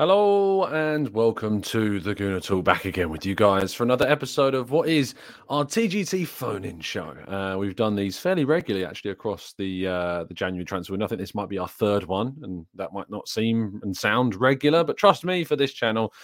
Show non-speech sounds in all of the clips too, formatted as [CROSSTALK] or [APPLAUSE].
Hello and welcome to the Gooner Talk back again with you guys for another episode of what is our TGT phone-in show. Uh, we've done these fairly regularly actually across the uh, the January transfer window. I think this might be our third one, and that might not seem and sound regular, but trust me, for this channel,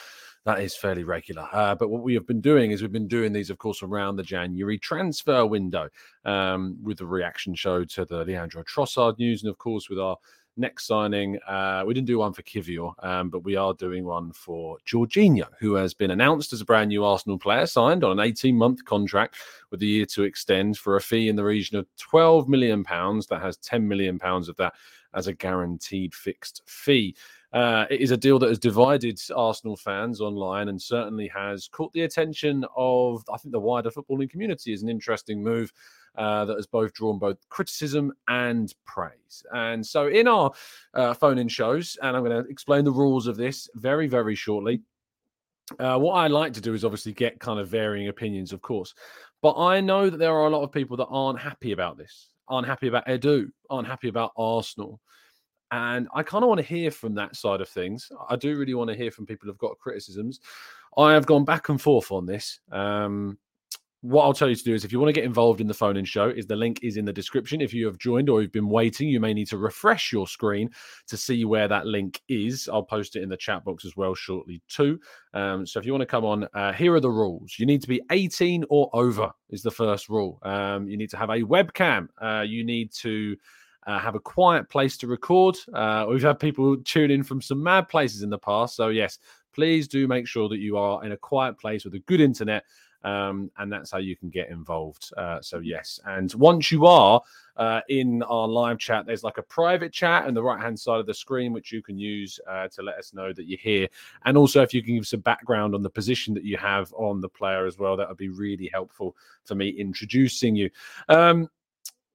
that is fairly regular. Uh, but what we have been doing is we've been doing these, of course, around the January transfer window um, with the reaction show to the Leandro Trossard news, and of course with our next signing. Uh, we didn't do one for Kiwior, um, but we are doing one for Jorginho, who has been announced as a brand new Arsenal player, signed on an 18 month contract with the year to extend for a fee in the region of 12 million pounds. That has 10 million pounds of that as a guaranteed fixed fee. Uh, it is a deal that has divided Arsenal fans online and certainly has caught the attention of, I think, the wider footballing community. is an interesting move uh, that has both drawn both criticism and praise. And so, in our uh, phone in shows, and I'm going to explain the rules of this very, very shortly. Uh, what I like to do is obviously get kind of varying opinions, of course, but I know that there are a lot of people that aren't happy about this, aren't happy about Edu, aren't happy about Arsenal. And I kind of want to hear from that side of things. I do really want to hear from people who've got criticisms. I have gone back and forth on this. Um, what I'll tell you to do is if you want to get involved in the phone in show, is the link is in the description. If you have joined or you've been waiting, you may need to refresh your screen to see where that link is. I'll post it in the chat box as well shortly too. Um, so if you want to come on, uh, here are the rules. You need to be 18 or over is the first rule. Um, you need to have a webcam. Uh, you need to uh, have a quiet place to record. Uh, we've had people tune in from some mad places in the past. So yes, please do make sure that you are in a quiet place with a good internet um, and that's how you can get involved. Uh, so yes, and once you are uh, in our live chat, there's like a private chat on the right hand side of the screen, which you can use uh, to let us know that you're here. And also, if you can give some background on the position that you have on the player as well, that would be really helpful for me introducing you. Um,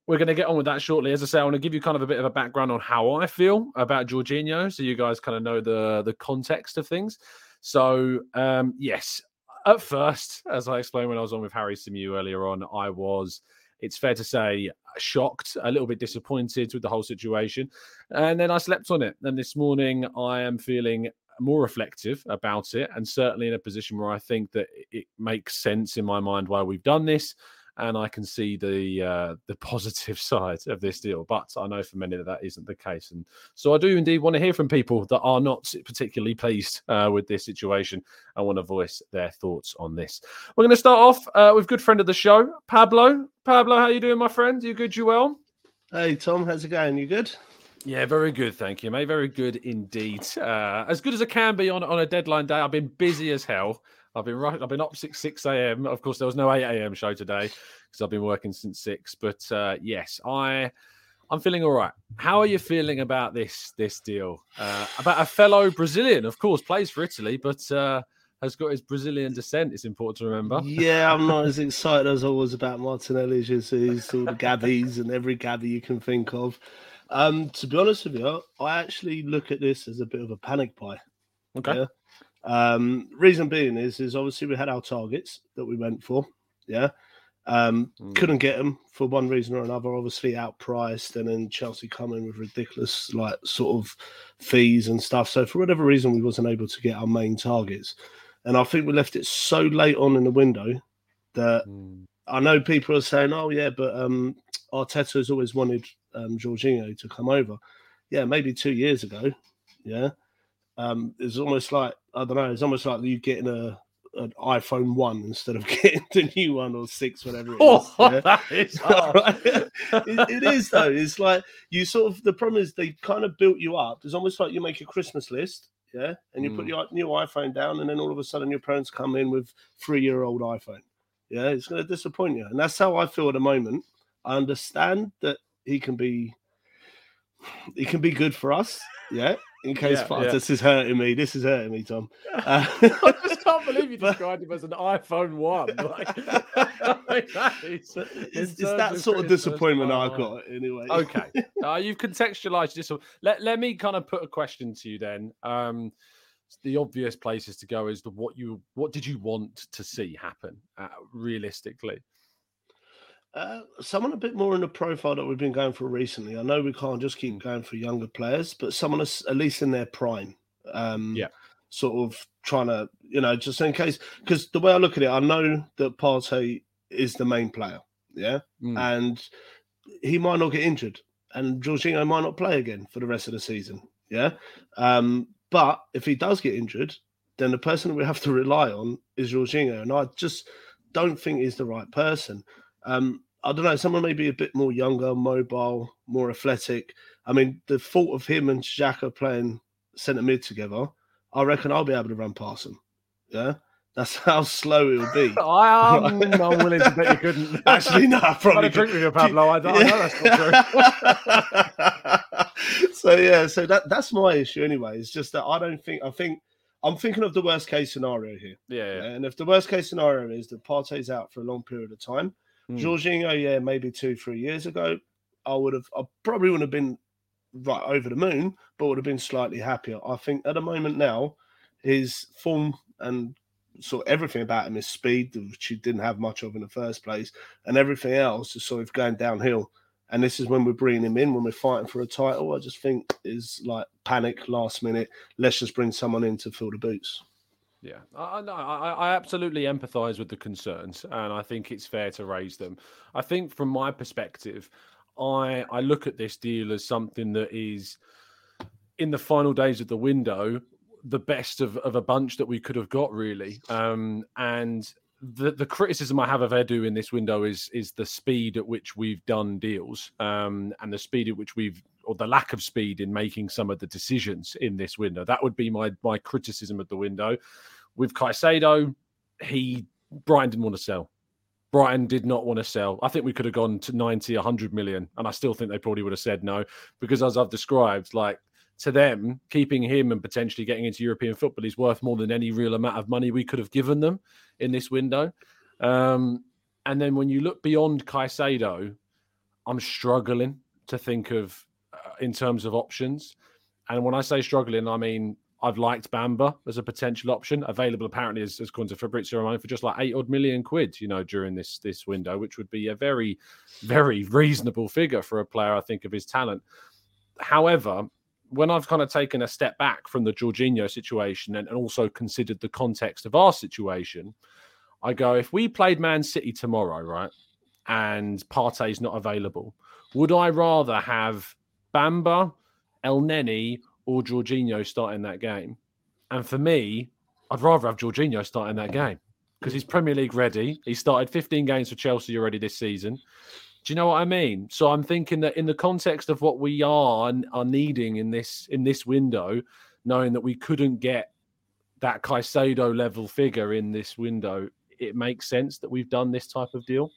we're going to get on with that shortly. As I say, I want to give you kind of a bit of a background on how I feel about Jorginho, so you guys kind of know the the context of things. So, um, yes, at first, as I explained when I was on with Harry Symeou earlier on, I was, it's fair to say, shocked, a little bit disappointed with the whole situation. And then I slept on it. And this morning, I am feeling more reflective about it and certainly in a position where I think that it makes sense in my mind why we've done this and I can see the uh, the positive [LAUGHS] side of this deal. But I know for many that that isn't the case, and so I do indeed want to hear from people that are not particularly pleased uh, with this situation. I want to voice their thoughts on this. We're going to start off uh, with good friend of the show, Pablo. Pablo, how you doing, my friend? You good? You well? Hey Tom, how's it going? You good? Yeah, very good, thank you, mate. Very good indeed. Uh, as good as I can be on on a deadline day. I've been busy as hell. I've been right. I've been up six six a.m. Of course, there was no eight a.m. show today because I've been working since six. But uh, yes, I I'm feeling all right. How are you feeling about this this deal? Uh, about a fellow Brazilian, of course, plays for Italy, but uh, has got his Brazilian descent. It's important to remember. Yeah, I'm not as [LAUGHS] excited as I was about Martinelli, Jesus, all the Gabbies and every Gabby you can think of. Um, to be honest with you, I actually look at this as a bit of a panic buy. Okay. Yeah. Um, reason being is is obviously we had our targets that we went for. Yeah. Um, Mm. couldn't get them for one reason or another. Obviously outpriced, and then Chelsea coming with ridiculous like sort of fees and stuff. So for whatever reason, we wasn't able to get our main targets, and I think we left it so late on in the window that Mm. I know people are saying, "Oh yeah, but um, Arteta has always wanted um, Jorginho to come over." Yeah, maybe two years ago. Yeah, um, it's almost like I don't know. It's almost like you getting a an iPhone one instead of [LAUGHS] getting the new one or six, whatever it is. [LAUGHS] Oh, yeah? that is [LAUGHS] it, it is though. It's like you sort of the problem is they kind of built you up. It's almost like you make a Christmas list, yeah, and you put Mm. your new iPhone down, and then all of a sudden your parents come in with three year old iPhone. Yeah, it's going to disappoint you, and that's how I feel at the moment. I understand that he can be, [SIGHS] he can be good for us. Yeah, in case Yeah, yeah. this is hurting me. This is hurting me, Tom. [LAUGHS] Uh, I just can't believe you [LAUGHS] described him as an iPhone one. Like, [LAUGHS] I mean, that is- but in it's, it's that sort of disappointment oh, I've got anyway. Okay, uh, you've contextualised this. Let let me kind of put a question to you then. Um, the obvious places to go is the what you what did you want to see happen uh, realistically? Uh, someone a bit more in the profile that we've been going for recently. I know we can't just Mm. keep going for younger players, but someone that's at least in their prime. Um, Yeah. Sort of trying to, you know, just in case, because the way I look at it, I know that Partey is the main player. Yeah. Mm. And he might not get injured, and Jorginho might not play again for the rest of the season. Yeah. Um, but if he does get injured, then the person we have to rely on is Jorginho. And I just don't think he's the right person. Um, I don't know, someone maybe a bit more younger, mobile, more athletic. I mean, the thought of him and Xhaka playing centre mid together, I reckon I'll be able to run past him. Yeah. That's [LAUGHS] how slow it will be. [LAUGHS] I am [LAUGHS] willing to bet you couldn't. Actually, no, I probably drink with you, Pablo. I, don't- I know that's not true. so yeah, so that that's my issue anyway. It's just that I don't think I think I'm thinking of the worst case scenario here. Yeah, Yeah, yeah. and if the worst case scenario is that Partey's out for a long period of time, Mm. Jorginho, yeah, maybe two, three years ago, I would have, I probably wouldn't have been right over the moon, but would have been slightly happier. I think at the moment now, his form and sort of everything about him is speed, which he didn't have much of in the first place, and everything else is sort of going downhill. And this is when we're bringing him in, when we're fighting for a title. I just think is like panic last minute. Let's just bring someone in to fill the boots. Yeah, I, no, I, I absolutely empathise with the concerns, and I think it's fair to raise them. I think, from my perspective, I I look at this deal as something that is, in the final days of the window, the best of, of a bunch that we could have got, really. Um, and the the criticism I have of Edu in this window is is the speed at which we've done deals, um, and the speed at which we've or the lack of speed in making some of the decisions in this window. That would be my my criticism of the window. With Caicedo, he Brighton didn't want to sell. Brighton did not want to sell. I think we could have gone to 90, 100 million, and I still think they probably would have said no because, as I've described, like to them, keeping him and potentially getting into European football is worth more than any real amount of money we could have given them in this window. Um, and then when you look beyond Caicedo, I'm struggling to think of in terms of options. And when I say struggling, I mean I've liked Bamba as a potential option, available apparently as, as according to Fabrizio Romano for just like eight odd million quid, you know, during this this window, which would be a very, very reasonable figure for a player, I think, of his talent. However, when I've kind of taken a step back from the Jorginho situation and, and also considered the context of our situation, I go, if we played Man City tomorrow, right, and Partey's not available, would I rather have Bamba, Elneny, or Jorginho starting that game? And for me, I'd rather have Jorginho starting that game because he's Premier League ready. He started 15 games for Chelsea already this season. Do you know what I mean? So I'm thinking that in the context of what we are and are needing in this in this window, knowing that we couldn't get that Caicedo level figure in this window, it makes sense that we've done this type of deal.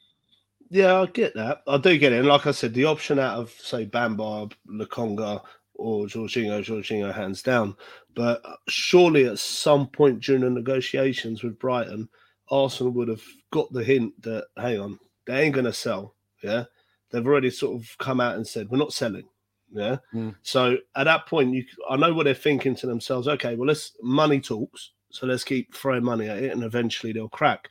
Yeah, I get that. I do get it. And like I said, the option out of say Bamba, Lokonga, or Jorginho, Jorginho hands down. But surely at some point during the negotiations with Brighton, Arsenal would have got the hint that hang on, they ain't gonna sell. Yeah. They've already sort of come out and said, We're not selling. Yeah. Mm. So at that point, you I know what they're thinking to themselves. Okay, well, let's money talks. So let's keep throwing money at it, and eventually they'll crack.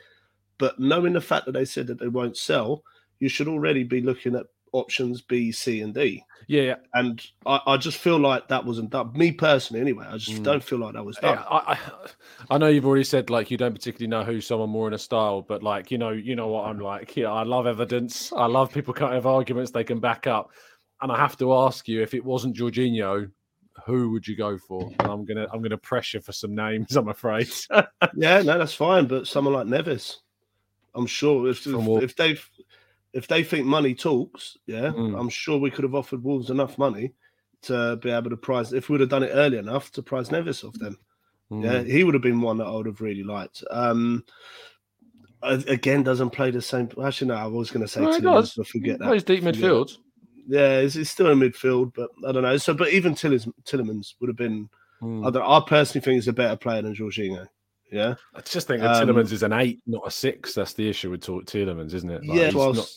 But knowing the fact that they said that they won't sell, you should already be looking at options B, C, and D. Yeah, yeah. And I, I just feel like that wasn't done. Me personally, anyway, I just Mm. don't feel like that was done. Yeah, I, I, I know you've already said like you don't particularly know who's someone more in a style, but like you know, you know what I'm like. Yeah, I love evidence. I love people kind of have arguments they can back up. And I have to ask you, if it wasn't Jorginho, who would you go for? And I'm gonna I'm gonna pressure for some names. [LAUGHS] I'm afraid. Yeah, no, that's fine. But someone like Neves, I'm sure if if, if they if they think money talks, yeah, Mm. I'm sure we could have offered Wolves enough money to be able to prize. If we'd have done it early enough to prize Neves off them, yeah, Mm. he would have been one that I would have really liked. Um, again, doesn't play the same. Actually, no, I was going to say No, does. but forget that. Plays deep midfield. Yeah, he's, still in midfield, but I don't know. So, but even Tillis, Tielemans would have been. Mm. I, I personally think he's a better player than Jorginho. Yeah, I just think that Um, Tielemans is an eight, not a six. That's the issue with Tielemans, isn't it? Like, yeah. Well, I not-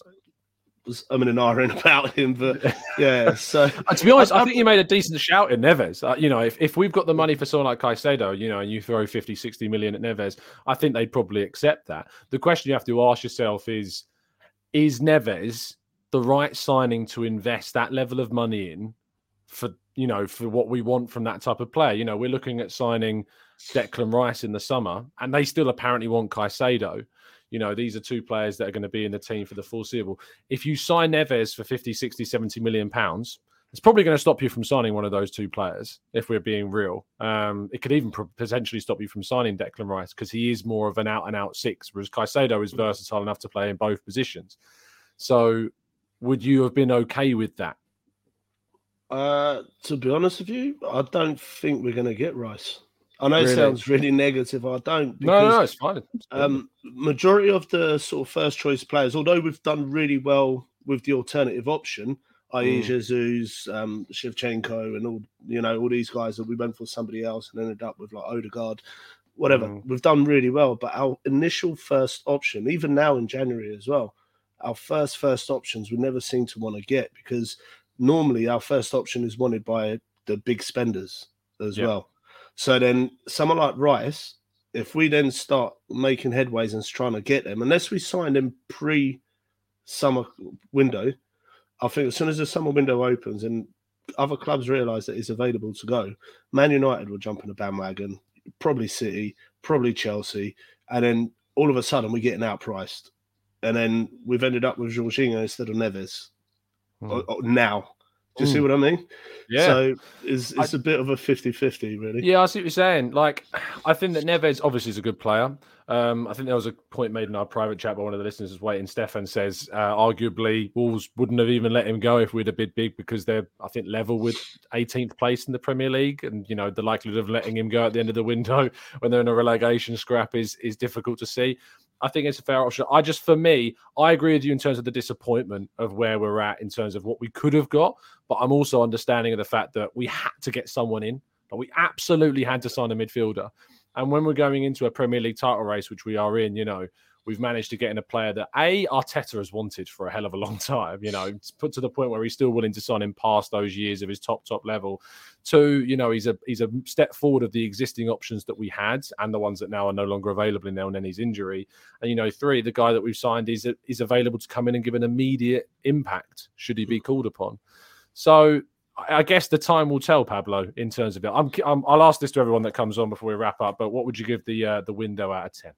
was, umming and ahhing about him, but [LAUGHS] yeah. So [LAUGHS] Uh, to be honest, I, I- think you made a decent shout in Neves. Uh, you know, if, if we've got the money for someone like Caicedo, you know, and you throw 50, 60 million at Neves, I think they'd probably accept that. The question you have to ask yourself is is Neves the right signing to invest that level of money in for, you know, for what we want from that type of player? You know, we're looking at signing Declan Rice in the summer, and they still apparently want Caicedo. You know, these are two players that are going to be in the team for the foreseeable. If you sign Neves for 50, 60, 70 million pounds, it's probably going to stop you from signing one of those two players, if we're being real. Um, it could even pro- potentially stop you from signing Declan Rice because he is more of an out and out six, whereas Caicedo is versatile enough to play in both positions. So, would you have been okay with that? Uh, to be honest with you, I don't think we're going to get Rice. I know Really? it sounds really negative. I don't. No, no, no, it's fine. It's fine. Um, majority of the sort of first choice players, although we've done really well with the alternative option, i.e., Mm. Jesus, um, Shevchenko, and all you know, all these guys that we went for somebody else and ended up with like Odegaard, whatever. Mm. We've done really well, but our initial first option, even now in January as well, our first first options we never seem to want to get because normally our first option is wanted by the big spenders as well. So then someone like Rice, if we then start making headways and trying to get them, unless we sign them pre summer window, I think as soon as the summer window opens and other clubs realise that it's available to go, Man United will jump on the bandwagon, probably City, probably Chelsea, and then all of a sudden we're getting outpriced. And then we've ended up with Jorginho instead of Neves Mm. or- or now. Do you see Mm. what I mean? yeah. So it's, it's a bit of a 50 50, really. Yeah, I see what you're saying. Like, [SIGHS] I think that Neves obviously is a good player. Um, I think there was a point made in our private chat by one of the listeners was waiting. Stefan says, uh, arguably, Wolves wouldn't have even let him go if we'd have bid big because they're, I think, level with 18th place in the Premier League, and you know the likelihood of letting him go at the end of the window [LAUGHS] when they're in a relegation scrap is is difficult to see. I think it's a fair option. I just, for me, I agree with you in terms of the disappointment of where we're at in terms of what we could have got, but I'm also understanding of the fact that we had to get someone in. But we absolutely had to sign a midfielder. And when we're going into a Premier League title race, which we are in, you know, we've managed to get in a player that A, Arteta has wanted for a hell of a long [LAUGHS] time, you know, it's put to the point where he's still willing to sign him past those years of his top, top level. Two, you know, he's a he's a step forward of the existing options that we had and the ones that now are no longer available in Elneny's injury. And you know, three, the guy that we've signed is is available to come in and give an immediate impact should he be hmm. called upon. So I I guess the time will tell, Pablo, in terms of it. I'm, I'm, I'll ask this to everyone that comes on before we wrap up. But what would you give the uh, the window out of ten?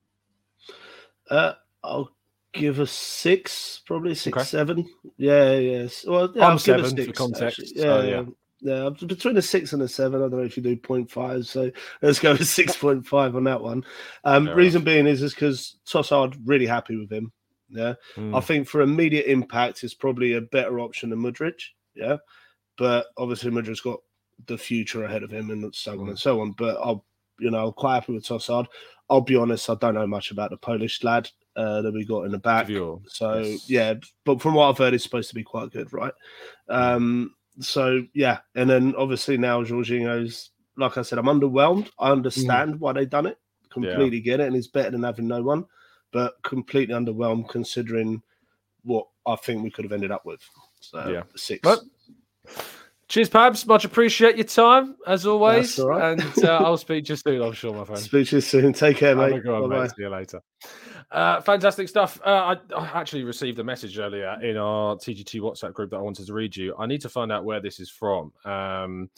Uh, I'll give a six, probably six, Okay. seven. Yeah, yes. Well, yeah, I'm I'll give a seven for context, actually. so, Yeah, yeah. yeah, yeah. Between a six and a seven. I don't know if you do 0.5, so let's go with six point five on that one. Um, reason being is is because Trossard really happy with him. Yeah, Hmm. I think for immediate impact, is probably a better option than Mudryk. Yeah, but obviously Mudryk's got the future ahead of him and so on Mm. and so on. But I'll, you know, quite happy with Trossard. I'll be honest, I don't know much about the Polish lad uh, that we got in the back. Your- So yes. yeah, but from what I've heard, it's supposed to be quite good, right? Um, so yeah, and then obviously now Jorginho's, like I said, I'm underwhelmed. I understand why they've done it, completely get it, and it's better than having no one, but completely underwhelmed considering what I think we could have ended up with. So Yeah. six. But Cheers, Pabs. Much appreciate your time as always. right. And uh, [LAUGHS] I'll speak to you soon, I'm sure, my friend. Speak to you soon. Take care, mate. mate. See you later. Uh, fantastic stuff. Uh, I, I actually received a message earlier in our TGT WhatsApp group that I wanted to read you. I need to find out where this is from. Um,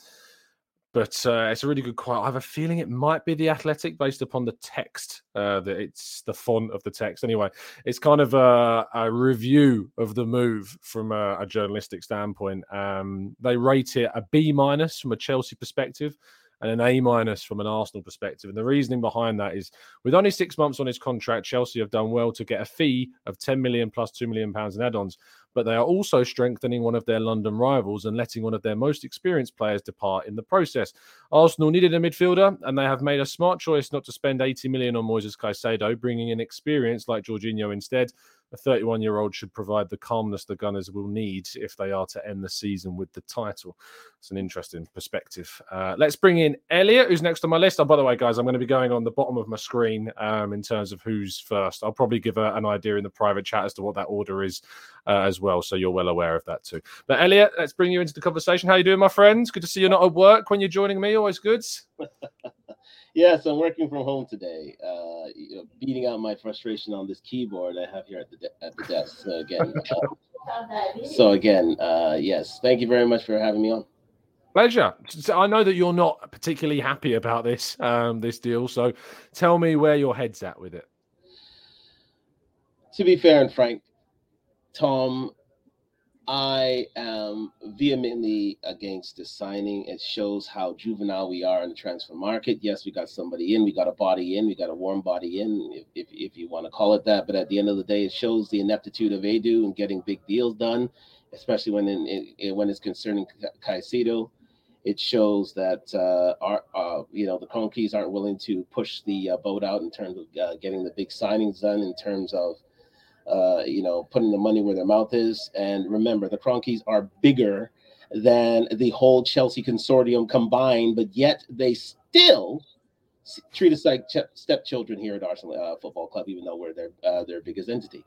but uh, it's a really good quote. I have a feeling it might be the Athletic based upon the text. Uh, that it's the font of the text. Anyway, it's kind of a, a review of the move from a, a journalistic standpoint. Um, they rate it a B minus from a Chelsea perspective and an A minus from an Arsenal perspective. And the reasoning behind that is with only six months on his contract, Chelsea have done well to get a fee of 10 million plus 2 million pounds in add ons. But they are also strengthening one of their London rivals and letting one of their most experienced players depart in the process. Arsenal needed a midfielder, and they have made a smart choice not to spend 80 million on Moises Caicedo, bringing in experience like Jorginho instead. A 31 year old should provide the calmness the Gunners will need if they are to end the season with the title. It's an interesting perspective. Uh, let's bring in Elliot, who's next on my list. Oh, by the way, guys, I'm going to be going on the bottom of my screen um, in terms of who's first. I'll probably give a, an idea in the private chat as to what that order is uh, as well, so you're well aware of that too. But Elliot, let's bring you into the conversation. How you doing, my friends? Good to see you're not at work when you're joining me. Always good. [LAUGHS] Yes, I'm working from home today, uh, you know, beating out my frustration on this keyboard I have here at the de- at the desk. So again, uh, [LAUGHS] so again, uh, yes, thank you very much for having me on. Pleasure. So I know that you're not particularly happy about this um, this deal. So tell me where your head's at with it. To be fair and frank, Tom, I am vehemently against this signing. It shows how juvenile we are in the transfer market. Yes, we got somebody in, we got a body in, we got a warm body in, if, if, if you want to call it that. But at the end of the day, it shows the ineptitude of Edu in getting big deals done, especially when in, in, when it's concerning Caicedo. It shows that uh, our, uh, you know the Kroenkes aren't willing to push the uh, boat out in terms of uh, getting the big signings done, in terms of uh, you know, putting the money where their mouth is. And remember, the Kroenkes are bigger than the whole Chelsea consortium combined, but yet they still treat us like ch- stepchildren here at Arsenal uh, Football Club, even though we're their uh, their biggest entity.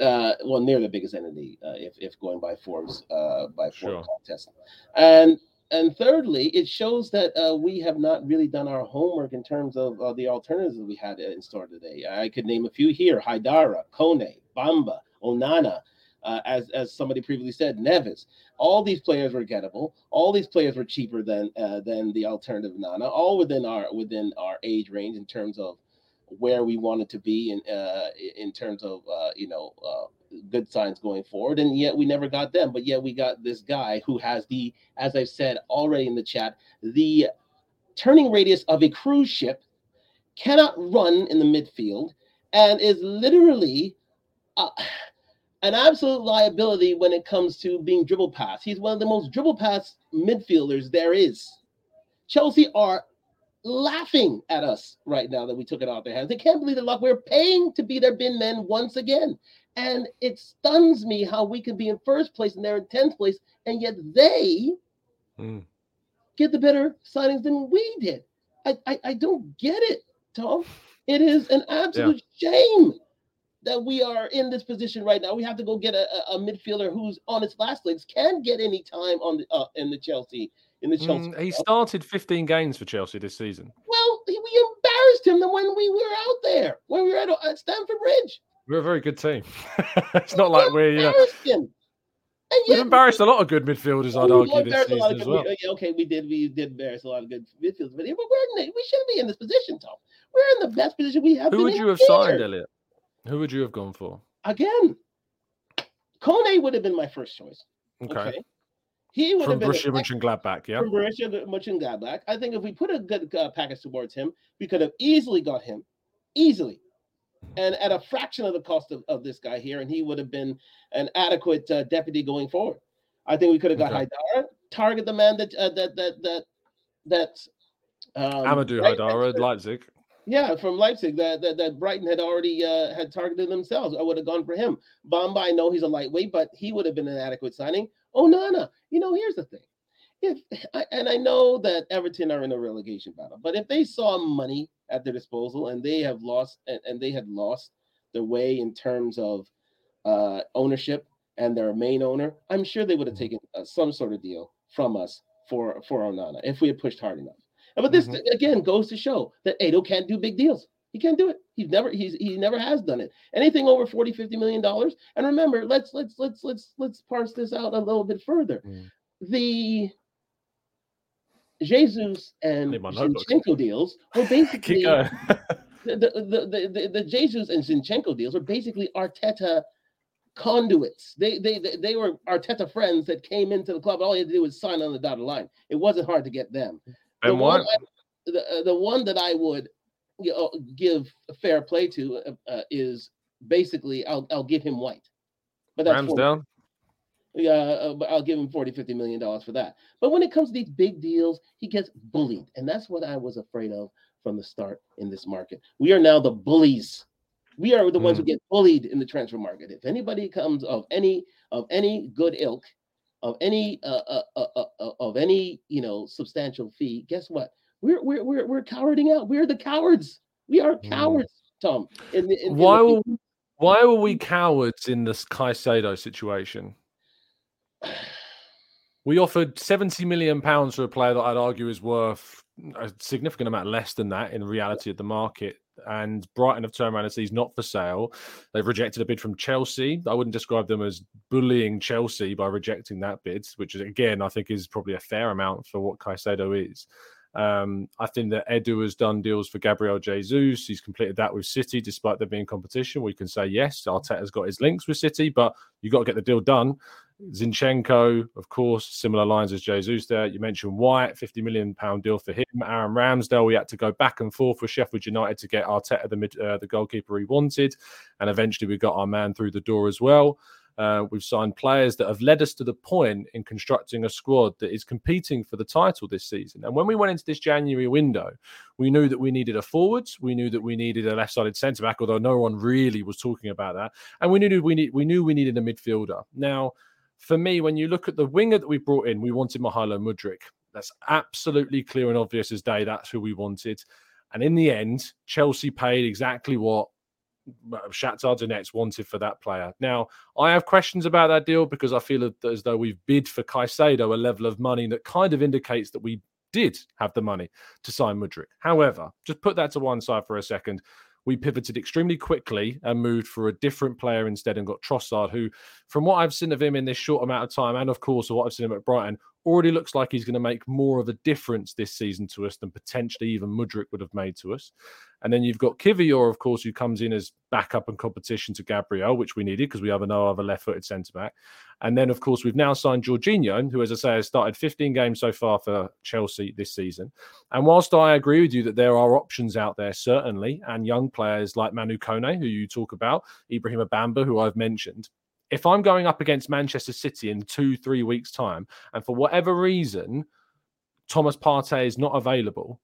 Uh, well, near the biggest entity, uh, if if going by Forbes uh, by Forbes Sure. contest. And and thirdly, it shows that uh, we have not really done our homework in terms of uh, the alternatives we had in store today. I could name a few here: Haidara, Kone, Bamba, Onana. Uh, as as somebody previously said, Neves. All these players were gettable. All these players were cheaper than uh, than the alternative Nana. All within our within our age range in terms of where we wanted to be in uh, in terms of uh, you know uh, good signs going forward. And yet we never got them. But yet we got this guy who has the, as I've said already in the chat, the turning radius of a cruise ship, cannot run in the midfield, and is literally uh, an absolute liability when it comes to being dribble pass. He's one of the most dribble pass midfielders there is. Chelsea are laughing at us right now that we took it out of their hands. They can't believe the luck. We're paying to be their bin men once again. And it stuns me how we can be in first place and they're in 10th place, and yet they Mm. get the better signings than we did. I, I, I don't get it, Tom. It is an absolute shame that we are in this position right now. We have to go get a, a, a midfielder who's on its last legs, can't get any time on the uh, in the Chelsea in the Chelsea. Mm, he started 15 games for Chelsea this season. Well, we embarrassed him when we were out there, when we were at, at Stamford Bridge. We're a very good team. [LAUGHS] it's not like we're, you know, embarrassed him. And we've embarrassed a lot of good midfielders, I'd Oh, argue, this embarrassed a lot season as well. yeah, okay, we did. We did embarrass a lot of good midfielders, but we're in we shouldn't be in this position, Tom. We're in the best position we have. Who would you have signed. Elliot? Who would you have gone for? again? Kone would have been my first choice. Okay. Okay, he would From have been Borussia Mönchengladbach, yeah? from Borussia Mönchengladbach. I think if we put a good uh, package towards him, we could have easily got him, easily, and at a fraction of the cost of, of this guy here, and he would have been an adequate uh, deputy going forward. I think we could have got Okay. Haidara, target the man that uh, that that that that. Um, Amadou Haidara, had- Leipzig. yeah, from Leipzig that that, that Brighton had already uh, had targeted themselves. I would have gone for him. Bamba, I know he's a lightweight, but he would have been an adequate signing. Onana, you know, here's the thing. If [LAUGHS] I, and I know that Everton are in a relegation battle, but if they saw money at their disposal and they have lost and, and they had lost their way in terms of uh, ownership and their main owner, I'm sure they would have taken uh, some sort of deal from us for for Onana if we had pushed hard enough. But this mm-hmm. again goes to show that Edu can't do big deals. He can't do it. He's never he's he never has done it. Anything over 40 50 million dollars. And remember, let's let's let's let's let's parse this out a little bit further. Mm. The Jesus and Zinchenko deals were [LAUGHS] basically [LAUGHS] the, the, the, the, the Jesus and Zinchenko deals were basically Arteta conduits. They, they they they were Arteta friends that came into the club. All you had to do was sign on the dotted line. It wasn't hard to get them. And the one, I, the, uh, the one that I would you know, give fair play to uh, uh, is basically I'll I'll give him White. But that's Ramsdale. Yeah, uh, but I'll give him 40, 50 million dollars for that. But when it comes to these big deals, he gets bullied. And that's what I was afraid of from the start in this market. We are now the bullies. We are the mm. ones who hmm. get bullied in the transfer market. If anybody comes of any of any good ilk, of any uh, uh, uh, uh, uh of any you know substantial fee, guess what? We're we're we're, we're cowarding out. We're the cowards. We are hmm. cowards, Tom. In in, why in the- why were we cowards in this Caicedo situation? We offered 70 million pounds for a player that I'd argue is worth a significant amount less than that in reality of the market. And Brighton have turned around and said he's not for sale. They've rejected a bid from Chelsea. I wouldn't describe them as bullying Chelsea by rejecting that bid, which is again I think is probably a fair amount for what Caicedo is. Um, I think that Edu has done deals for Gabriel Jesus. He's completed that with City, despite there being competition. We can say yes, Arteta's got his links with City, but you've got to get the deal done. Zinchenko, of course, similar lines as Jesus there. You mentioned White, 50 million pound deal for him. Aaron Ramsdale, we had to go back and forth with Sheffield United to get Arteta, the mid, uh, the goalkeeper he wanted, and eventually we got our man through the door as well. Uh, we've signed players that have led us to the point in constructing a squad that is competing for the title this season. And when we went into this January window, we knew that we needed a forwards, we knew that we needed a left-sided centre back, although no one really was talking about that, and we knew we need we knew we needed a midfielder. Now for me, when you look at the winger that we brought in, we wanted Mykhailo Mudryk. That's absolutely clear and obvious as day. That's who we wanted. And in the end, Chelsea paid exactly what Uh, Shakhtar Donetsk wanted for that player. Now, I have questions about that deal because I feel as though we've bid for Caicedo a level of money that kind of indicates that we did have the money to sign Mudryk. However, just put that to one side for a second we pivoted extremely quickly and moved for a different player instead and got Trossard, who, from what I've seen of him in this short amount of time, and of course, what I've seen him at Brighton, already looks like he's going to make more of a difference this season to us than potentially even Mudryk would have made to us. And then you've got Kiwior, of course, who comes in as backup and competition to Gabriel, which we needed because we have no other left footed centre back. And then, of course, we've now signed Jorginho, who, as I say, has started 15 games so far for Chelsea this season. And whilst I agree with you that there are options out there, certainly, and young players like Manu Kone, who you talk about, Ibrahim Bamba, who I've mentioned, if I'm going up against Manchester City in two, three weeks' time, and for whatever reason, Thomas Partey is not available,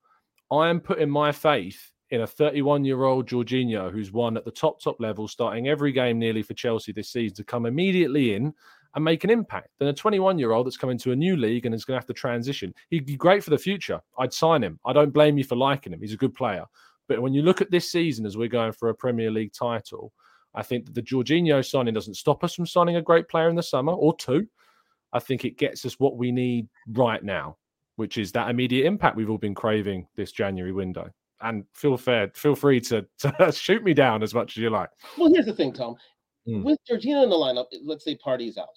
I am putting my faith in a 31 year old Jorginho who's won at the top, top level, starting every game nearly for Chelsea this season to come immediately in and make an impact than a 21 year old that's coming to a new league and is going to have to transition. He'd be great for the future. I'd sign him. I don't blame you for liking him. He's a good player. But when you look at this season as we're going for a Premier League title, I think that the Jorginho signing doesn't stop us from signing a great player in the summer or two. I think it gets us what we need right now, which is that immediate impact we've all been craving this January window. And feel fair, feel free to, [LAUGHS] to shoot me down as much as you like. Well, here's the thing, Tom. Mm. With Jorginho in the lineup, let's say Partey's out.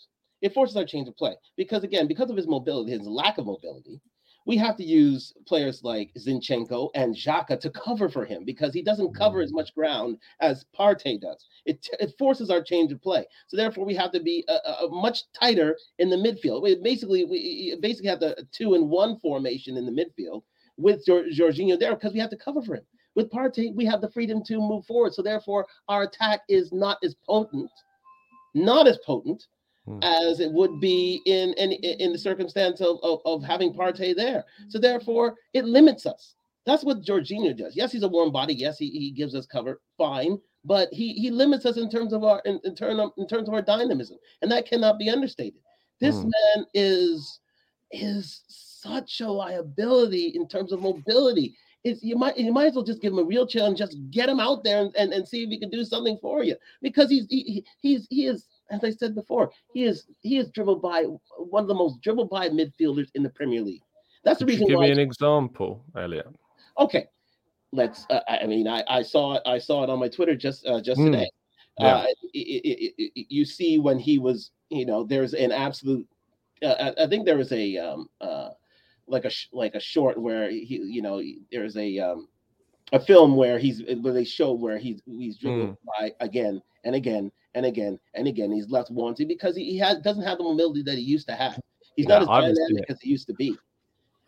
It forces our change of play because, again, because of his mobility, his lack of mobility, we have to use players like Zinchenko and Xhaka to cover for him because he doesn't cover as mm. much ground as Partey does. It, it forces our change of play. So therefore, we have to be a, a much tighter in the midfield. We basically we basically have the two and one formation in the midfield with Jorginho there because we have to cover for him. With Partey, we have the freedom to move forward. So therefore, our attack is not as potent, not as potent Hmm. as it would be in in, in the circumstance of, of, of having Partey there. So therefore, it limits us. That's what Jorginho does. Yes, he's a warm body. Yes, he, he gives us cover. Fine, but he he limits us in terms of our in, in, term of, in terms of our dynamism, and that cannot be understated. This mm. man is is such a liability in terms of mobility. It's, you might you might as well just give him a wheelchair and just get him out there and, and, and see if he can do something for you because he's he, he's he is as I said before, he is he is dribbled by one of the most dribbled by midfielders in the Premier League. That's the Could you reason give why. me an example, Elliot. okay, let's. Uh, I mean, I, I saw it. I saw it on my Twitter just uh, just Mm, today. yeah. Uh, it, it, it, you see when he was, you know, there's an absolute. Uh, I, I think there was a um uh like a sh- like a short where he, you know, there's a um a film where he's where they show where he's he's dribbled by again and again and again and again. He's left wanting because he, he has doesn't have the mobility that he used to have. He's Yeah, not as haven't dynamic as he used to be.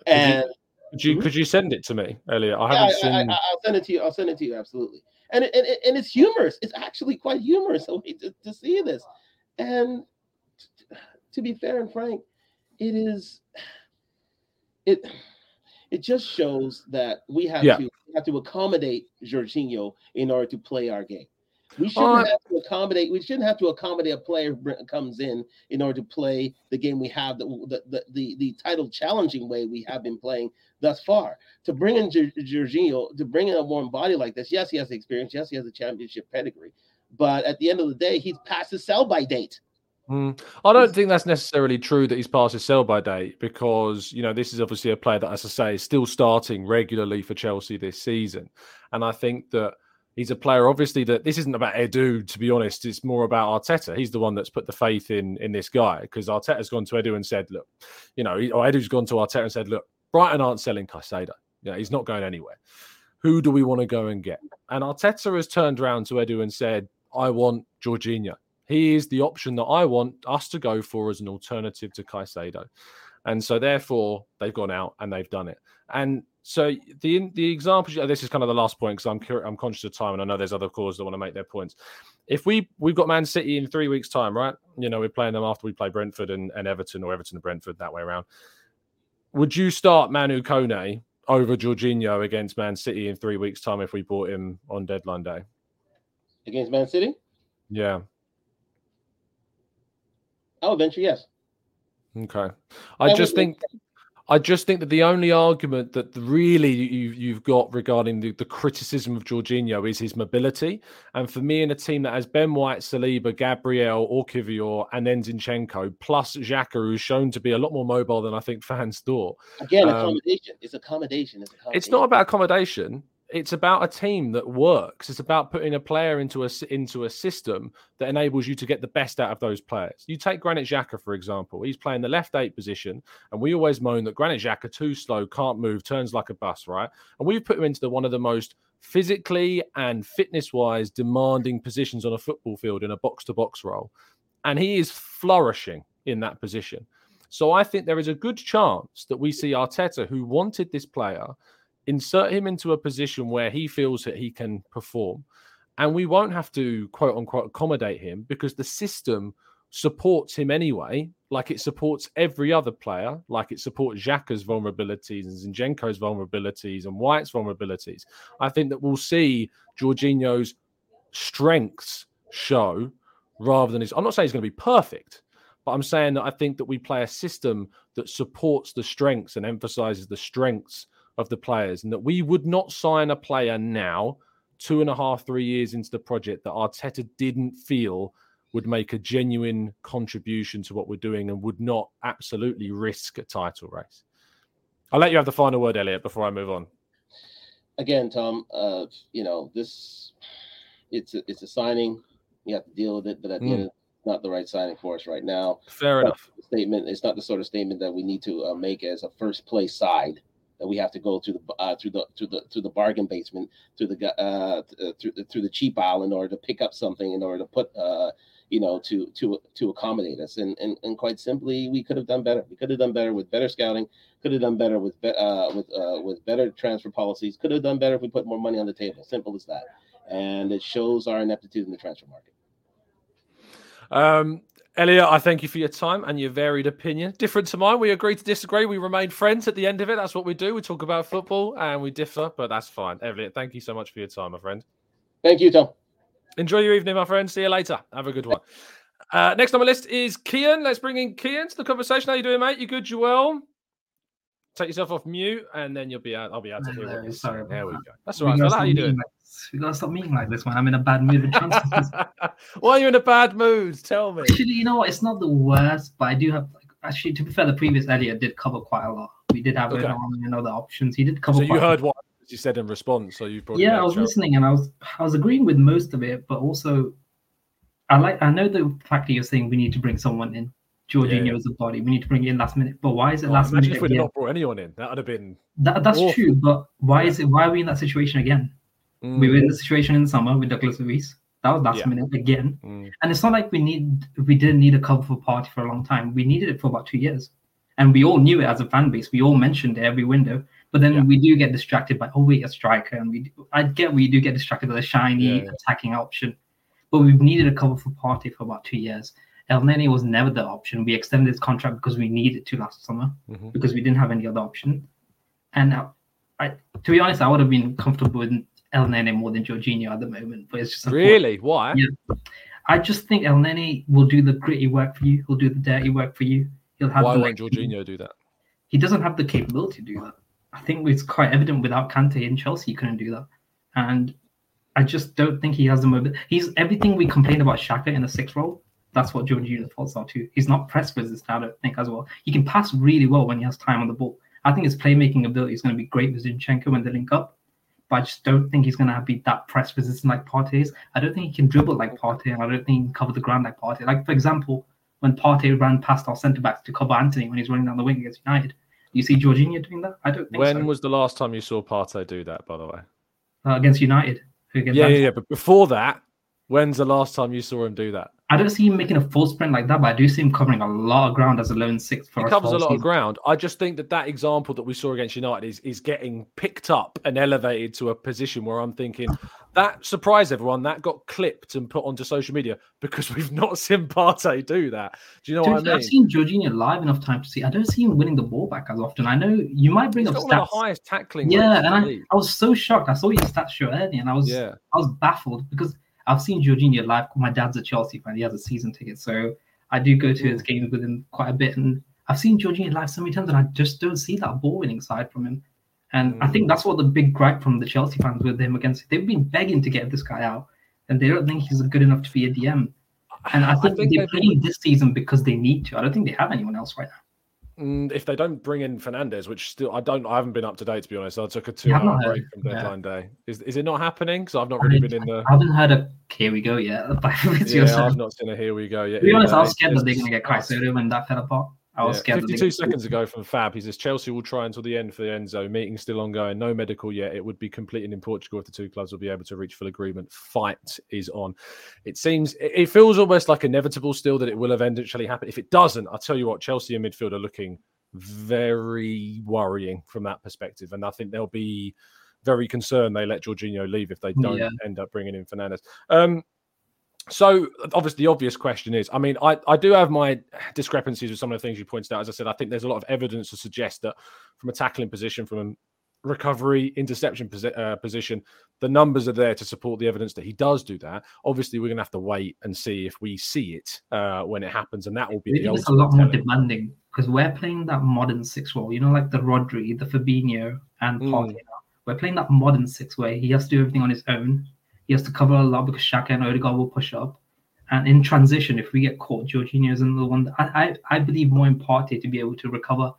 And Could you Mhm. could you send it to me, Elliot? I haven't I, seen. I, will send it to you. I'll send it to you absolutely. And it, and, it- and it's humorous. It's actually quite humorous [LAUGHS] way to, to see this. And to be fair and frank, it is it it just shows that we have Yeah. to we have to accommodate Jorginho in order to play our game. We shouldn't have to accommodate. We shouldn't have to accommodate a player who comes in in order to play the game we have, the the the, the, the title challenging way we have been playing thus far. To bring in Jor- Jorginho, to bring in a warm body like this, yes, he has the experience. Yes, he has a championship pedigree. But at the end of the day, he's past his sell by date. Mm, I don't think that's necessarily true that he's past his sell by date because you know this is obviously a player that, as I say, is still starting regularly for Chelsea this season, and I think that he's a player. Obviously, that this isn't about Edu. To be honest, it's more about Arteta. He's the one that's put the faith in in this guy because Arteta's gone to Edu and said, "Look, you know," or Edu's gone to Arteta and said, "Look, Brighton aren't selling Caicedo. You know, he's not going anywhere. Who do we want to go and get?" And Arteta has turned around to Edu and said, "I want Jorginho." He is the option that I want us to go for as an alternative to Caicedo. And so therefore they've gone out and they've done it. And so the the example this is kind of the last point because I'm I'm conscious of time and I know there's other callers that want to make their points. If we we've got Man City in three weeks time, right? You know we're playing them after we play Brentford and, and Everton or Everton and Brentford that way around. Would you start Manu Kone over Jorginho against Man City in three weeks time if we bought him on deadline day? Against Man City? Yeah. Oh, I would venture yes. Okay. I would just think I just think that the only argument that really you, you've got regarding the, the criticism of Jorginho is his mobility. And for me, in a team that has Ben White, Saliba, Gabriel, or Kiwior, and then Zinchenko, plus Xhaka, who's shown to be a lot more mobile than I think fans thought. Again, Um. It's accommodation. It's accommodation. It's not about accommodation. It's about a team that works. It's about putting a player into a into a system that enables you to get the best out of those players. You take Granit Xhaka for example. He's playing the left eight position, and we always moan that Granit Xhaka too slow, can't move, turns like a bus, right? And we've put him into the one of the most physically and fitness wise demanding positions on a football field in a box to box role, and he is flourishing in that position. So I think there is a good chance that we see Arteta, who wanted this player, insert him into a position where he feels that he can perform. And we won't have to quote unquote accommodate him because the system supports him anyway, like it supports every other player, like it supports Xhaka's vulnerabilities and Zinchenko's vulnerabilities and White's vulnerabilities. I think that we'll see Jorginho's strengths show rather than his. I'm not saying he's going to be perfect, but I'm saying that I think that we play a system that supports the strengths and emphasizes the strengths of the players, and that we would not sign a player now, two and a half, three years into the project, that Arteta didn't feel would make a genuine contribution to what we're doing and would not absolutely risk a title race. I'll let you have the final word, Elliot, before I move on. again, Tom, uh, you know, this it's a, it's a signing. You have to deal with it, but at the Mm. end, it's not the right signing for us right now. Fair enough. Statement. It's not the sort of statement that we need to uh, make as a first place side. That we have to go through the uh, through the through the through the bargain basement through the uh, through the, through the cheap aisle in order to pick up something in order to put uh, you know to to to accommodate us and, and and quite simply we could have done better. We could have done better with better scouting. Could have done better with be- uh, with uh, with better transfer policies. Could have done better if we put more money on the table. Simple as that. And it shows our ineptitude in the transfer market. Um, Elliot, I thank you for your time and your varied opinion. Different to mine. We agree to disagree. We remain friends at the end of it. That's what we do. We talk about football and we differ, but that's fine. Elliot, thank you so much for your time, my friend. Thank you, Tom. Enjoy your evening, my friend. See you later. Have a good one. Uh, next on my list is Kian. Let's bring in Kian to the conversation. How you doing, mate? You good? You well? take yourself off mute, and then you'll be out. I'll be able to hear what you're sorry saying. There we go. That's We all right. How stop you doing? like this. We gotta stop meeting like this, man. I'm in a bad mood. [LAUGHS] Why are you in a bad mood? Tell me. Actually, you know what? It's not the worst, but I do have. Like, actually, to be fair, the previous Elliot did cover quite a lot. We did have Okay. okay. and other options. He did cover. So you heard what you said in response. So you it Yeah, I was Charles. listening, and I was I was agreeing with most of it, but also, I like I know the fact that you're saying we need to bring someone in. Jorginho Yeah. as a body. We need to bring in last minute. But why is it Oh, last minute? if we'd again? not brought anyone in. That would have been. That, that's awful. true, but why is it? Why are we in that situation again? Mm, We were in the situation in the summer with Douglas Luiz. That was last Yeah. minute again. mm. And it's not like we need we didn't need a cover for party for a long time. We needed it for about two years. And we all knew it as a fan base. We all mentioned it every window. But then Yeah. we do get distracted by oh wait, a striker. And we do, I get we do get distracted by the shiny Yeah, attacking option. But we've needed a cover for party for about two years. Elneny was never the option. We extended his contract because we needed to last summer Mhm. because we didn't have any other option. And uh, I, to be honest, I would have been comfortable with Elneny more than Jorginho at the moment. But it's just. Really? Why? Yeah. I just think Elneny will do the gritty work for you. He'll do the dirty work for you. He'll have Why the won't Jorginho do that? He doesn't have the capability to do that. I think it's quite evident without Kante in Chelsea, he couldn't do that. And I just don't think he has the mobility. He's everything we complained about Xhaka in the sixth role. That's what Jorginho's faults are too. He's not press resistant, I don't think, as well. He can pass really well when he has time on the ball. I think his playmaking ability is going to be great with Zinchenko when they link up. But I just don't think he's going to be that press resistant like Partey is. I don't think he can dribble like Partey, and I don't think he can cover the ground like Partey. Like, for example, when Partey ran past our centre backs to cover Antony when he's running down the wing against United. You see Jorginho doing that? I don't think When so. was the last time you saw Partey do that? By the way. uh, against United. Against Yeah, yeah, yeah. But before that, when's the last time you saw him do that? I don't see him making a full sprint like that, but I do see him covering a lot of ground as a lone six for He covers a lot of ground. I just think that that example that we saw against United is is getting picked up and elevated to a position where I'm thinking that surprised everyone. That got clipped and put onto social media because [LAUGHS] we've not seen Partey do that. Do you know Dude, what I mean? I've seen Jorginho live enough time to see. I don't see him winning the ball back as often. I know you might bring He's up got one of stats. the highest tackling. Yeah, and I. I was so shocked. I saw your stats show earlier, and I was Yeah. I was baffled because I've seen Jorginho live. My dad's a Chelsea fan; he has a season ticket, so I do go to Mm. his games with him quite a bit. And I've seen Jorginho live so many times, and I just don't see that ball winning side from him. And I Mm. think that's what the big gripe from the Chelsea fans with him against. They've been begging to get this guy out, and they don't think he's good enough to be a DM. And I think, think they're playing this season because they need to. I don't think they have anyone else right now. Mm, if they don't bring in Fernandez, which still I don't, I haven't been up to date to be honest. I took a two-hour break from Yeah. deadline day. Is is it not happening? Because I've not really been in the. I haven't heard a here we go yet. Yeah. [LAUGHS] I've not seen a here we go yet. To be honest, I was scared that they're going to get Caicedo when that fell apart. I was Yeah, scared. that they 52 seconds ago from Fab, he says Chelsea will try until the end for the Enzo. Meeting still ongoing. No medical yet. It would be completed in Portugal if the two clubs will be able to reach full agreement. Fight is on. It seems, it it feels almost like inevitable still that it will eventually happen. If it doesn't, I'll tell you what, Chelsea in midfield are looking very worrying from that perspective. And I think they'll be very concerned they let Jorginho leave if they don't Yeah. end up bringing in Fernandez. Um, so obviously the obvious question is, I mean, I, I do have my discrepancies with some of the things you pointed out. As I said, I think there's a lot of evidence to suggest that from a tackling position, from a recovery, interception posi- uh, position, the numbers are there to support the evidence that he does do that. Obviously, we're going to have to wait and see if we see it uh, when it happens, and that will be it's a lot more demanding because we're playing that modern six role. You know, like the Rodri, the Fabinho, and Mm. Partey. We're playing that modern six where he has to do everything on his own. He has to cover a lot because Xhaka and Odegaard will push up. And in transition, if we get caught, Jorginho is another one. I, I I believe more in Partey to be able to recover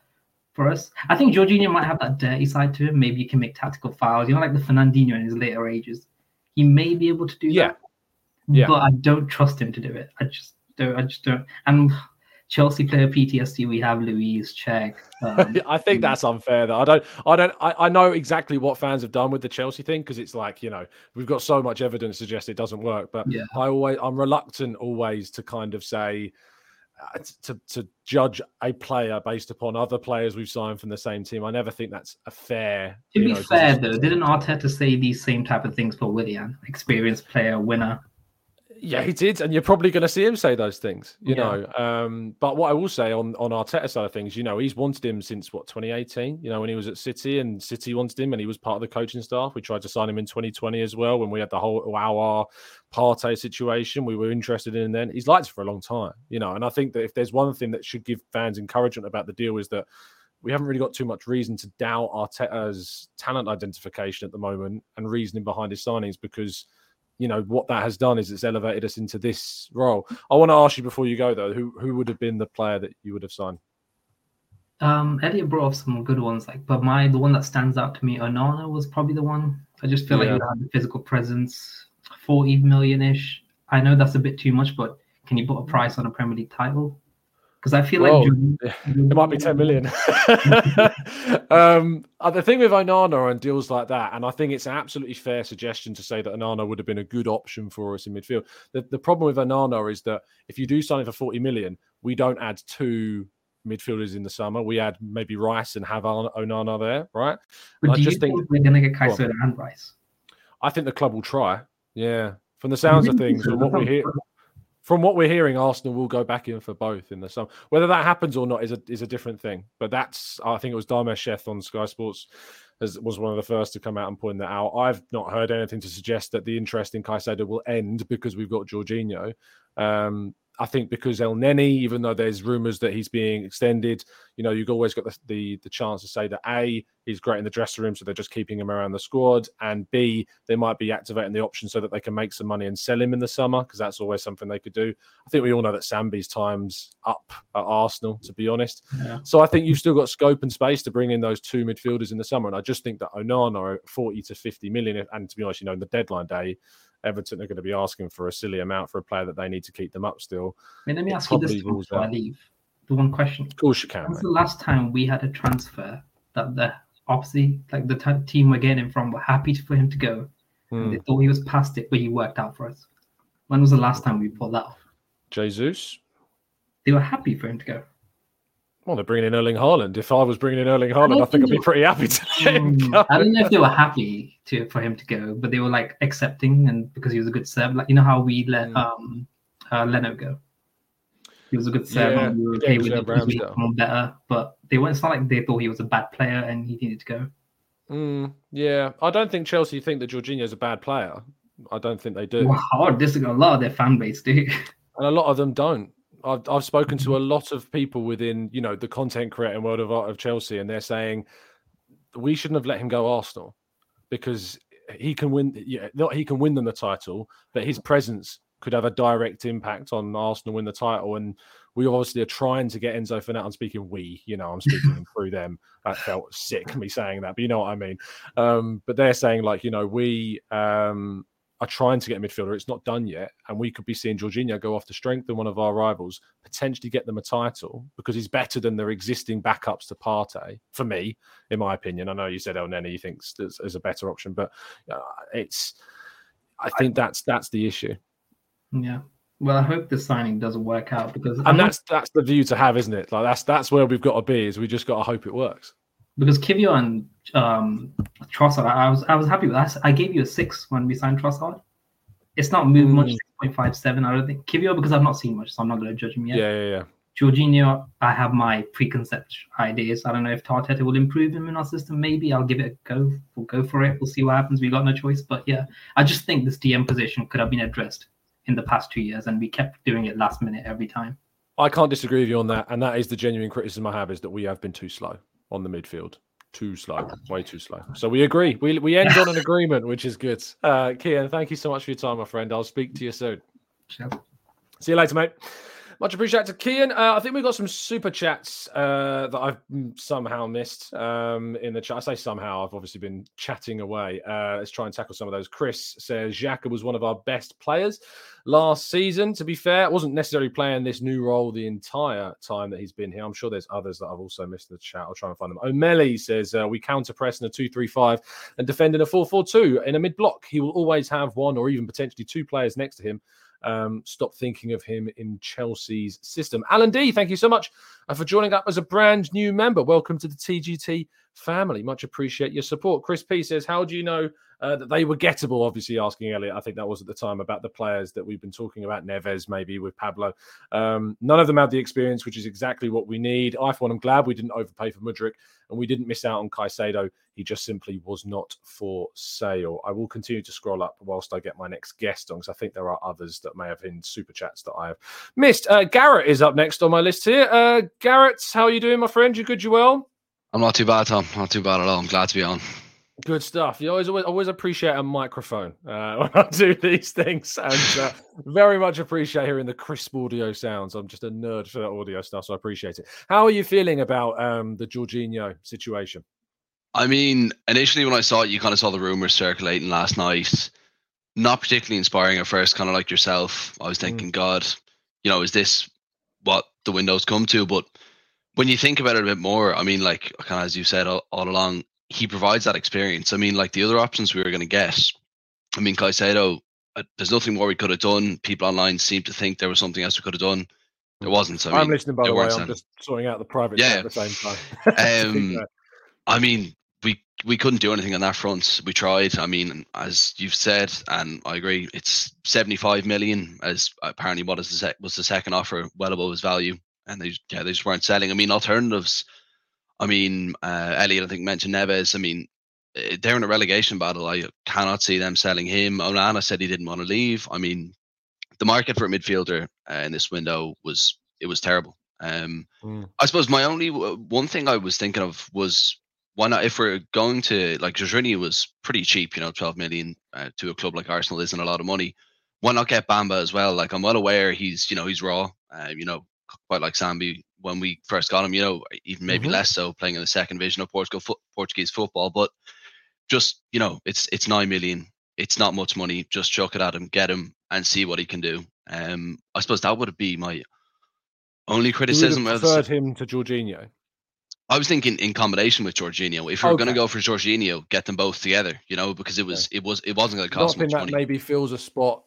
for us. I think Jorginho might have that dirty side to him. Maybe he can make tactical fouls. You know, like the Fernandinho in his later ages. He may be able to do Yeah. that. Yeah. But I don't trust him to do it. I just don't. I just don't. And Chelsea player PTSD. We have Louise Check. Um, [LAUGHS] I think that's unfair. That I don't, I don't, I, I know exactly what fans have done with the Chelsea thing because it's like you know we've got so much evidence to suggest it doesn't work. But Yeah. I always, I'm reluctant always to kind of say uh, to to judge a player based upon other players we've signed from the same team. I never think that's a fair. to be know, fair, though, didn't Arteta say these same type of things for Willian? Experienced player, winner. Yeah, he did, and you're probably going to see him say those things, you Yeah. know. Um, but what I will say on on Arteta side of things, you know, he's wanted him since what 2018. You know, when he was at City, and City wanted him, and he was part of the coaching staff. We tried to sign him in 2020 as well when we had the whole our Partey situation. We were interested in him then. He's liked it for a long time, you know. And I think that if there's one thing that should give fans encouragement about the deal is that we haven't really got too much reason to doubt Arteta's talent identification at the moment and reasoning behind his signings because you know what that has done is it's elevated us into this role. I want to ask you before you go though, who who would have been the player that you would have signed? Um, Elliot brought up some good ones, like, but my the one that stands out to me, Onana was probably the one. I just feel Yeah. like he had the physical presence, forty million ish. I know that's a bit too much, but can you put a price on a Premier League title? Because I feel Well, like [LAUGHS] It might be 10 million. [LAUGHS] um, uh, the thing with Onana and deals like that, and I think it's an absolutely fair suggestion to say that Onana would have been a good option for us in midfield. The, the problem with Onana is that if you do sign him for 40 million, we don't add two midfielders in the summer. We add maybe Rice and have On- Onana there, right? But I do you just think, think- we're gonna get Go on. Caicedo and Rice? I think the club will try. Yeah. From the sounds of things, from what we hear, from what we're hearing, Arsenal will go back in for both in the summer. Whether that happens or not is a is a different thing. But that's I think it was Dharmesh Sheth on Sky Sports as was one of the first to come out and point that out. I've not heard anything to suggest that the interest in Caicedo will end because we've got Jorginho. Um, I think because Elneny, even though there's rumours that he's being extended, you know, you've always got the, the the chance to say that A, he's great in the dressing room, so they're just keeping him around the squad, and B, they might be activating the option so that they can make some money and sell him in the summer because that's always something they could do. I think we all know that Sambi's time's up at Arsenal, to be honest. Yeah. So I think you've still got scope and space to bring in those two midfielders in the summer, and I just think that Onana at 40 to 50 million, and to be honest, you know, in the deadline day. Everton are going to be asking for a silly amount for a player that they need to keep them up still. Wait, let me It ask you this before I leave. The one question: Of course you can, When's the last time we had a transfer that the opposite, like the t- team we're getting him from, were happy for him to go? Hmm. They thought he was past it, but he worked out for us. When was the last time we pulled that off? Jesus. They were happy for him to go. Well, they're bringing in Erling Haaland. If I was bringing in Erling Haaland, I think I'd be pretty happy to Mm. I don't know if they were happy to for him to go, but they were like accepting and because he was a good serve. Like you know how we let Mm. um uh, Leno go. He was a good serve Yeah, and we were okay with it because we Ramsdale. had one better. But they weren't. It's not like they thought he was a bad player and he needed to go. Mm, yeah, I don't think Chelsea think that Jorginho's a bad player. I don't think they do. Wow, this is a lot of their fan base, do, and a lot of them don't. I've I've spoken to a lot of people within you know the content creating world of art of Chelsea, and they're saying we shouldn't have let him go Arsenal because he can win. Yeah, not he can win them the title, but his presence could have a direct impact on Arsenal win the title. And we obviously are trying to get Enzo Fernandez. I'm speaking we, you know, I'm speaking [LAUGHS] through them. That felt sick me saying that, but you know what I mean. Um, but they're saying like you know we um, are trying to get a midfielder. It's not done yet, and we could be seeing Jorginho go off to strengthen one of our rivals, potentially get them a title because he's better than their existing backups to Partey. For me, in my opinion, I know you said Elneny you thinks is, is a better option, but uh, it's. I think that's that's the issue, yeah. Well, I hope the signing doesn't work out because I'm and not- that's that's the view to have, isn't it? Like that's that's where we've got to be. Is we just got to hope it works. Because Kiwior and um, Trossard, I I was I was happy with that. I gave you a six when we signed Trossard. It's not moved much, Mm. six point five seven. I don't think Kiwior because I've not seen much, so I'm not going to judge him yet. Yeah, yeah, yeah. Jorginho, I have my preconceived ideas. I don't know if Tarteta will improve him in our system. Maybe I'll give it a go. We'll go for it. We'll see what happens. We've got no choice. But yeah, I just think this DM position could have been addressed in the past two years, and we kept doing it last minute every time. I can't disagree with you on that, and that is the genuine criticism I have is that we have been too slow on the midfield. Too slow, way too slow. So we agree. We we end on an [LAUGHS] agreement, which is good. Uh, Kian, thank you so much for your time, my friend. I'll speak to you soon. Sure. See you later, mate. Much appreciated to Kian. Uh, I think we've got some super chats uh, that I've mm, somehow missed um, in the chat. I say somehow, I've obviously been chatting away. Uh, let's try and tackle some of those. Chris says Xhaka was one of our best players last season. To be fair, wasn't necessarily playing this new role the entire time that he's been here. I'm sure there's others that I've also missed in the chat. I'll try and find them. O'Malley says uh, we counter press in a 2 3 5 and defend in a 4 4 2 in a mid block. He will always have one or even potentially two players next to him um, stop thinking of him in Chelsea's system. Alan D, thank you so much uh, for joining up as a brand new member. Welcome to the TGT family. Much appreciate your support. Chris P says, How do you know uh, that they were gettable? Obviously, asking Elliot. I think that was at the time about the players that we've been talking about, Neves, maybe with Pablo. Um, none of them had the experience, which is exactly what we need. I, for one, am glad we didn't overpay for Mudryk and we didn't miss out on Caicedo. He just simply was not for sale. I will continue to scroll up whilst I get my next guest on because I think there are others that may have in super chats that I have missed. Uh, Garrett is up next on my list here. Uh, Garrett, how are you doing, my friend? You good? You well? I'm not too bad, Tom. Not too bad at all. I'm glad to be on. Good stuff. You always, always, always appreciate a microphone uh, [LAUGHS] when I do these things, and uh, very much appreciate hearing the crisp audio sounds. I'm just a nerd for that audio stuff, so I appreciate it. How are you feeling about um, the Jorginho situation? I mean, initially when I saw it, you kind of saw the rumors circulating last night. Not particularly inspiring at first, kind of like yourself. I was thinking, mm. God, you know, is this what the window's come to? But when you think about it a bit more, I mean, like kind of as you said all, all along, he provides that experience. I mean, like the other options we were going to get. I mean, Caicedo, uh, there's nothing more we could have done. People online seem to think there was something else we could have done. There wasn't. So, I am listening, by the way. I'm just sorting out the private yeah. at the same time. [LAUGHS] um, I mean, we we couldn't do anything on that front. We tried. I mean, as you've said, and I agree, it's 75 million. As apparently, what is the sec- was the second offer, well above his value, and they yeah they just weren't selling. I mean, alternatives I mean, uh, Elliot, I think mentioned Neves. I mean, eh, they're in a relegation battle. I cannot see them selling him. Onana said he didn't want to leave. I mean, the market for a midfielder uh, in this window was it was terrible. Um, mm. I suppose my only one thing I was thinking of was why not if we're going to like Jorginho was pretty cheap, you know, twelve million uh, to a club like Arsenal isn't a lot of money. Why not get Bamba as well? Like I'm well aware he's you know he's raw, uh, you know, quite like Sambi when we first got him, you know, even maybe mm-hmm. less so playing in the second division of Portugal fo- Portuguese football. But just you know, it's it's nine million. It's not much money. Just chuck it at him, get him, and see what he can do. Um, I suppose that would be my only criticism. You preferred him to Jorginho. I was thinking in combination with Jorginho. If you're okay. going to go for Jorginho, get them both together. You know, because it was okay. it was it wasn't going to cost much that money. Maybe fills a spot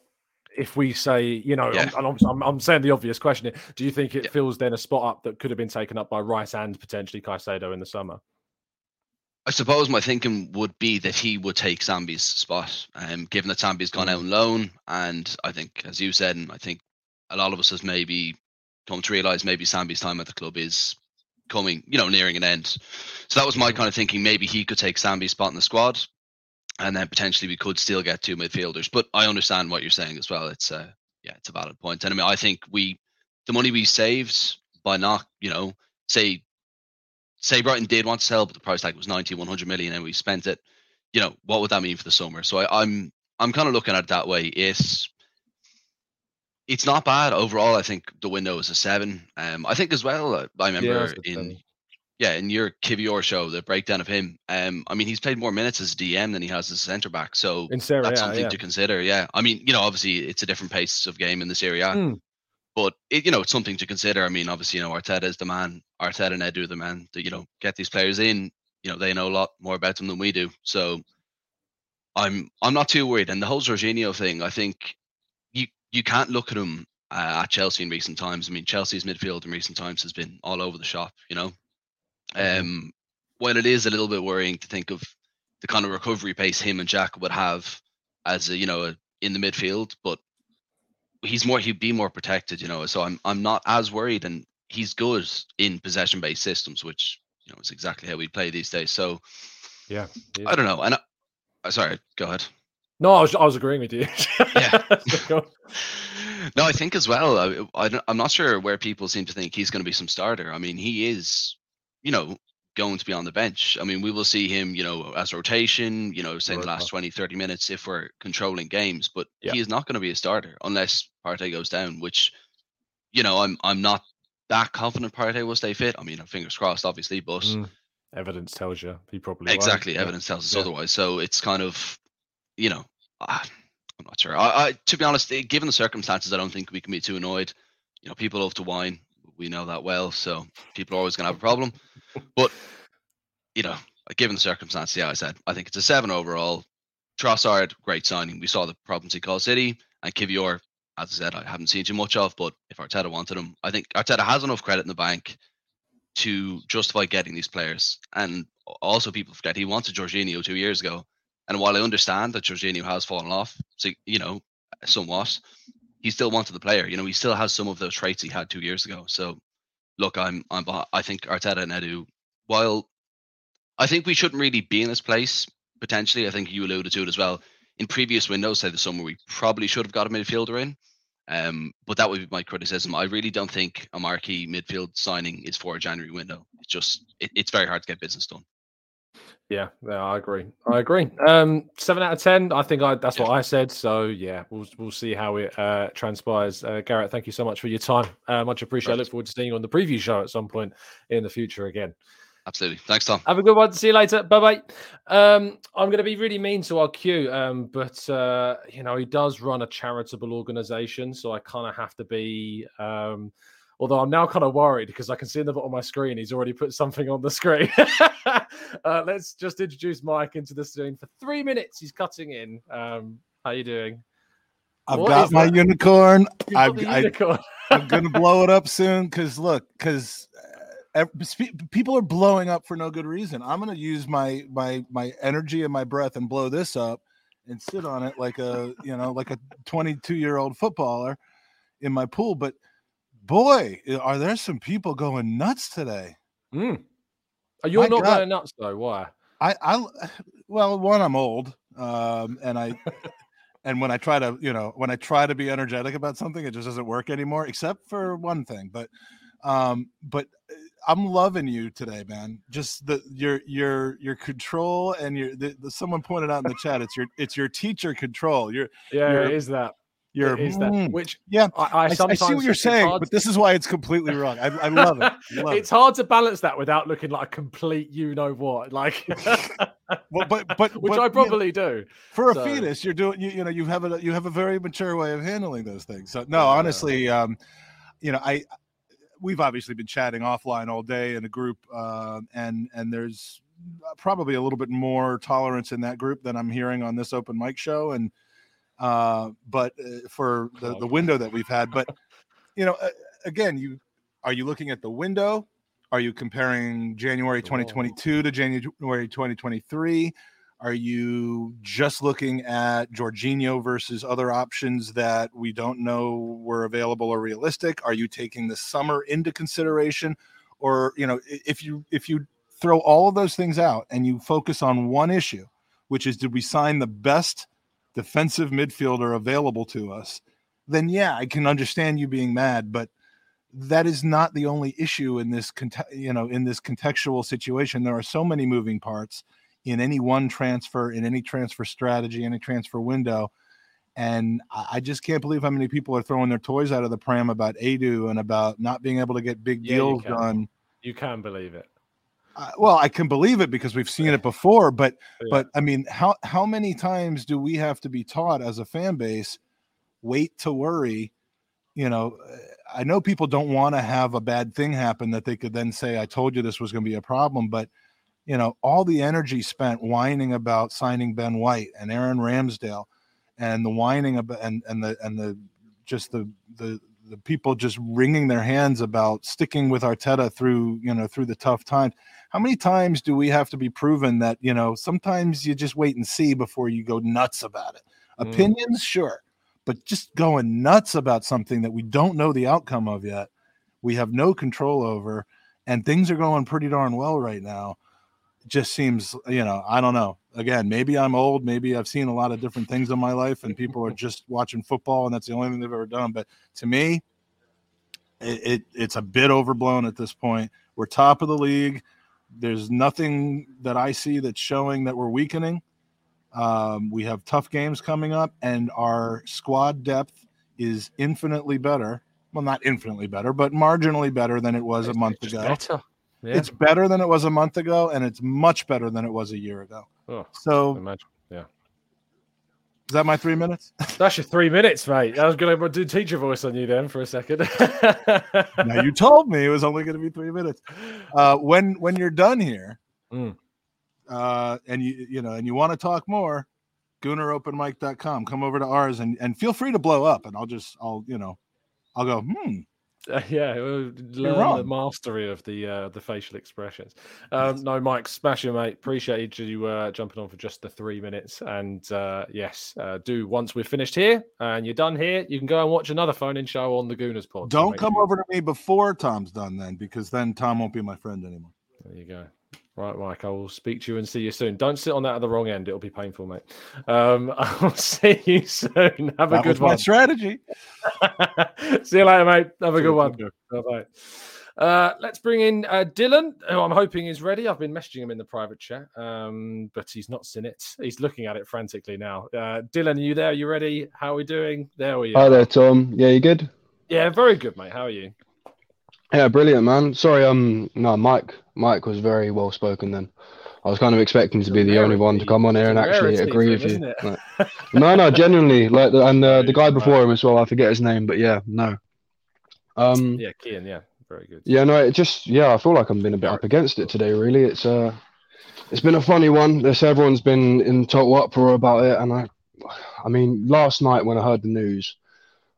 if we say, you know, yeah. I'm, I'm, I'm, saying the obvious question here, do you think it yeah. fills then a spot up that could have been taken up by Rice and potentially Caicedo in the summer? I suppose my thinking would be that he would take Sambi's spot, um, given that Sambi's gone out on loan. And I think, as you said, and I think a lot of us has maybe come to realise maybe Sambi's time at the club is coming, you know, nearing an end. So that was my mm. kind of thinking. Maybe he could take Sambi's spot in the squad and then potentially we could still get two midfielders. But I understand what you're saying as well. It's a yeah, it's a valid point. And I mean, I think we the money we saved by not, you know, say say Brighton did want to sell, but the price tag was 90, 100 million, and we spent it. You know, what would that mean for the summer? So I, I'm I'm kind of looking at it that way. It's it's not bad overall. I think the window is a seven. Um, I think as well. Uh, I remember yeah, in yeah, in your Kiwior show, the breakdown of him, um, I mean, he's played more minutes as DM than he has as centre back. So that's yeah, something yeah. to consider. Yeah. I mean, you know, obviously it's a different pace of game in this area, mm. but it, you know, it's something to consider. I mean, obviously, you know, Arteta is the man, Arteta and Edu are the man to, you know, get these players in. You know, they know a lot more about them than we do. So I'm, I'm not too worried. And the whole Jorginho thing, I think you, you can't look at him uh, at Chelsea in recent times. I mean, Chelsea's midfield in recent times has been all over the shop, you know. Um, while it is a little bit worrying to think of the kind of recovery pace him and Jack would have as a, you know a, in the midfield, but he's more he'd be more protected, you know. So I'm I'm not as worried, and he's good in possession based systems, which you know is exactly how we play these days. So yeah, I don't know. And I, uh, sorry, go ahead. No, I was I was agreeing with you. yeah. [LAUGHS] no, I think as well. I, I I'm not sure where people seem to think he's going to be some starter. I mean, he is you know, going to be on the bench. I mean, we will see him, you know, as rotation, you know, say the last 20, 30 minutes if we're controlling games, but yeah. he is not going to be a starter unless Partey goes down, which, you know, I'm I'm not that confident Partey will stay fit. I mean, fingers crossed, obviously, but mm. evidence tells you he probably exactly won't. evidence yeah. tells us yeah. otherwise. So it's kind of, you know, uh, I'm not sure. I, I, to be honest, eh, given the circumstances, I don't think we can be too annoyed. You know, people love to whine we know that well. So people are always going to have a problem. But you know, given the circumstances, yeah, I said I think it's a seven overall. Trossard, great signing. We saw the problems he caused City, and Kiwior, as I said, I haven't seen too much of. But if Arteta wanted him, I think Arteta has enough credit in the bank to justify getting these players. And also, people forget he wanted Jorginho two years ago. And while I understand that Jorginho has fallen off, so you know, somewhat, he still wanted the player. You know, he still has some of those traits he had two years ago. So, look, I'm, I'm, I think Arteta and Edu, while I think we shouldn't really be in this place potentially, I think you alluded to it as well. In previous windows, say the summer, we probably should have got a midfielder in. Um, but that would be my criticism. I really don't think a marquee midfield signing is for a January window. It's just it, it's very hard to get business done. Yeah, yeah, I agree. I agree. Um, seven out of ten. I think I that's what I said. So yeah, we'll we'll see how it uh, transpires. Uh, Garrett, thank you so much for your time. Uh, much appreciated. I look forward to seeing you on the preview show at some point in the future again. Absolutely. Thanks, Tom. Have a good one. See you later. Bye bye. Um, I'm going to be really mean to our Q, um, but uh, you know he does run a charitable organisation, so I kind of have to be. Um, Although I'm now kind of worried because I can see in the bottom of my screen he's already put something on the screen. [LAUGHS] uh, let's just introduce Mike into the scene for three minutes. He's cutting in. Um, how you doing? I've what got my that? unicorn. [LAUGHS] I've, unicorn. I, am gonna [LAUGHS] blow it up soon because look, because uh, people are blowing up for no good reason. I'm gonna use my my my energy and my breath and blow this up and sit on it like a you know like a 22 year old footballer in my pool, but boy, are there some people going nuts today? Mm. You're My not God. going nuts though. Why? I, I, [SIGHS] well, one, I'm old, um, and I, [LAUGHS] and when I try to, you know, when I try to be energetic about something, it just doesn't work anymore, except for one thing. But, um, but uh, I'm loving you today, man. Just the your your your control and your the, the, someone pointed out in the chat. It's your it's your teacher control. You're yeah, you're, it is that. You're is that mm, which yeah I, I, I, I see what you're saying, but this is why it's completely wrong. I, I love it. Love it's it. hard to balance that without looking like a complete you know what, like [LAUGHS] well, but but [LAUGHS] which but, I probably you know, do. For a so. fetus, you're doing you, you know you have a you have a very mature way of handling those things. So no, honestly, um, you know I we've obviously been chatting offline all day in a group, uh, and and there's probably a little bit more tolerance in that group than I'm hearing on this open mic show, and uh, but uh, for the, the window that we've had. But [LAUGHS] you know, again, you are you looking at the window? Are you comparing January 2022 to January 2023? Are you just looking at Jorginho versus other options that we don't know were available or realistic? Are you taking the summer into consideration? Or, you know, if you if you throw all of those things out and you focus on one issue, which is did we sign the best defensive midfielder available to us, then yeah, I can understand you being mad, but that is not the only issue in this you know in this contextual situation there are so many moving parts in any one transfer in any transfer strategy any transfer window and I just can't believe how many people are throwing their toys out of the pram about Edu and about not being able to get big yeah, deals you done. You can't believe it. Uh, well, I can believe it because we've seen it before, but yeah. but I mean, how how many times do we have to be taught as a fan base? Wait to worry. You know, I know people don't want to have a bad thing happen that they could then say, "I told you this was going to be a problem," but you know, all the energy spent whining about signing Ben White and Aaron Ramsdale, and the whining about and and the and the just the the the people just wringing their hands about sticking with Arteta through you know through the tough times how many times do we have to be proven that you know sometimes you just wait and see before you go nuts about it? Mm. opinions sure but just going nuts about something that we don't know the outcome of yet we have no control over and things are going pretty darn well right now it just seems you know i don't know. Again maybe i'm old maybe i've seen a lot of different things in my life and people are just watching football and that's the only thing they've ever done but to me it, it it's a bit overblown at this point. We're top of the league there's nothing that I see that's showing that we're weakening. Um, we have tough games coming up, and our squad depth is infinitely better. Well, not infinitely better, but marginally better than it was a month ago. Better. Yeah. It's better than it was a month ago, and it's much better than it was a year ago. Oh, so, yeah. Is that my three minutes? [LAUGHS] That's your three minutes, mate. I was going to do teacher voice on you then for a second. [LAUGHS] now you told me it was only going to be three minutes. Uh, when when you're done here, mm. uh, and you you know, and you want to talk more, GoonerOpenMic.com. Come over to ours and and feel free to blow up, and I'll just I'll you know, I'll go hmm uh, [LAUGHS] yeah, learn the mastery of the uh, the facial expressions. Um. No, Mike, smash you, mate. Appreciate you uh, jumping on for just the three minutes. And uh, yes, uh, do once we're finished here and you're done here, you can go and watch another phone in show on the Gooners Pod. Don't come sure. over to me before Tom's done, then, because then Tom won't be my friend anymore. There you go. Right, Mike. I will speak to you and see you soon. Don't sit on that at the wrong end; it'll be painful, mate. Um, [LAUGHS] I'll see you soon. Have a That good was my one. strategy. [LAUGHS] see you later, mate. Have a See good one. soon. Bye bye. Uh, let's bring in uh, Dylan, who I'm hoping is ready. I've been messaging him in the private chat, um, but he's not seen it. He's looking at it frantically now. Uh, Dylan, are you there? Are you ready? How are we doing? There we are. Hi there, Tom. Yeah, you good? Yeah, very good, mate. How are you? Yeah, brilliant, man. Sorry, um, no, Mike. Mike was very well spoken. Then I was kind of expecting to be the only one to come on here and actually agree with you. Like, no, no, genuinely, like, and uh, the guy before him as well. I forget his name, but yeah, no. Um, Yeah, Kian. Yeah, very good. yeah, no, it just yeah, I feel like I'm being a bit up against it today. Really, it's uh, it's been a funny one. This everyone's been in total uproar about it, and I, I mean, last night when I heard the news,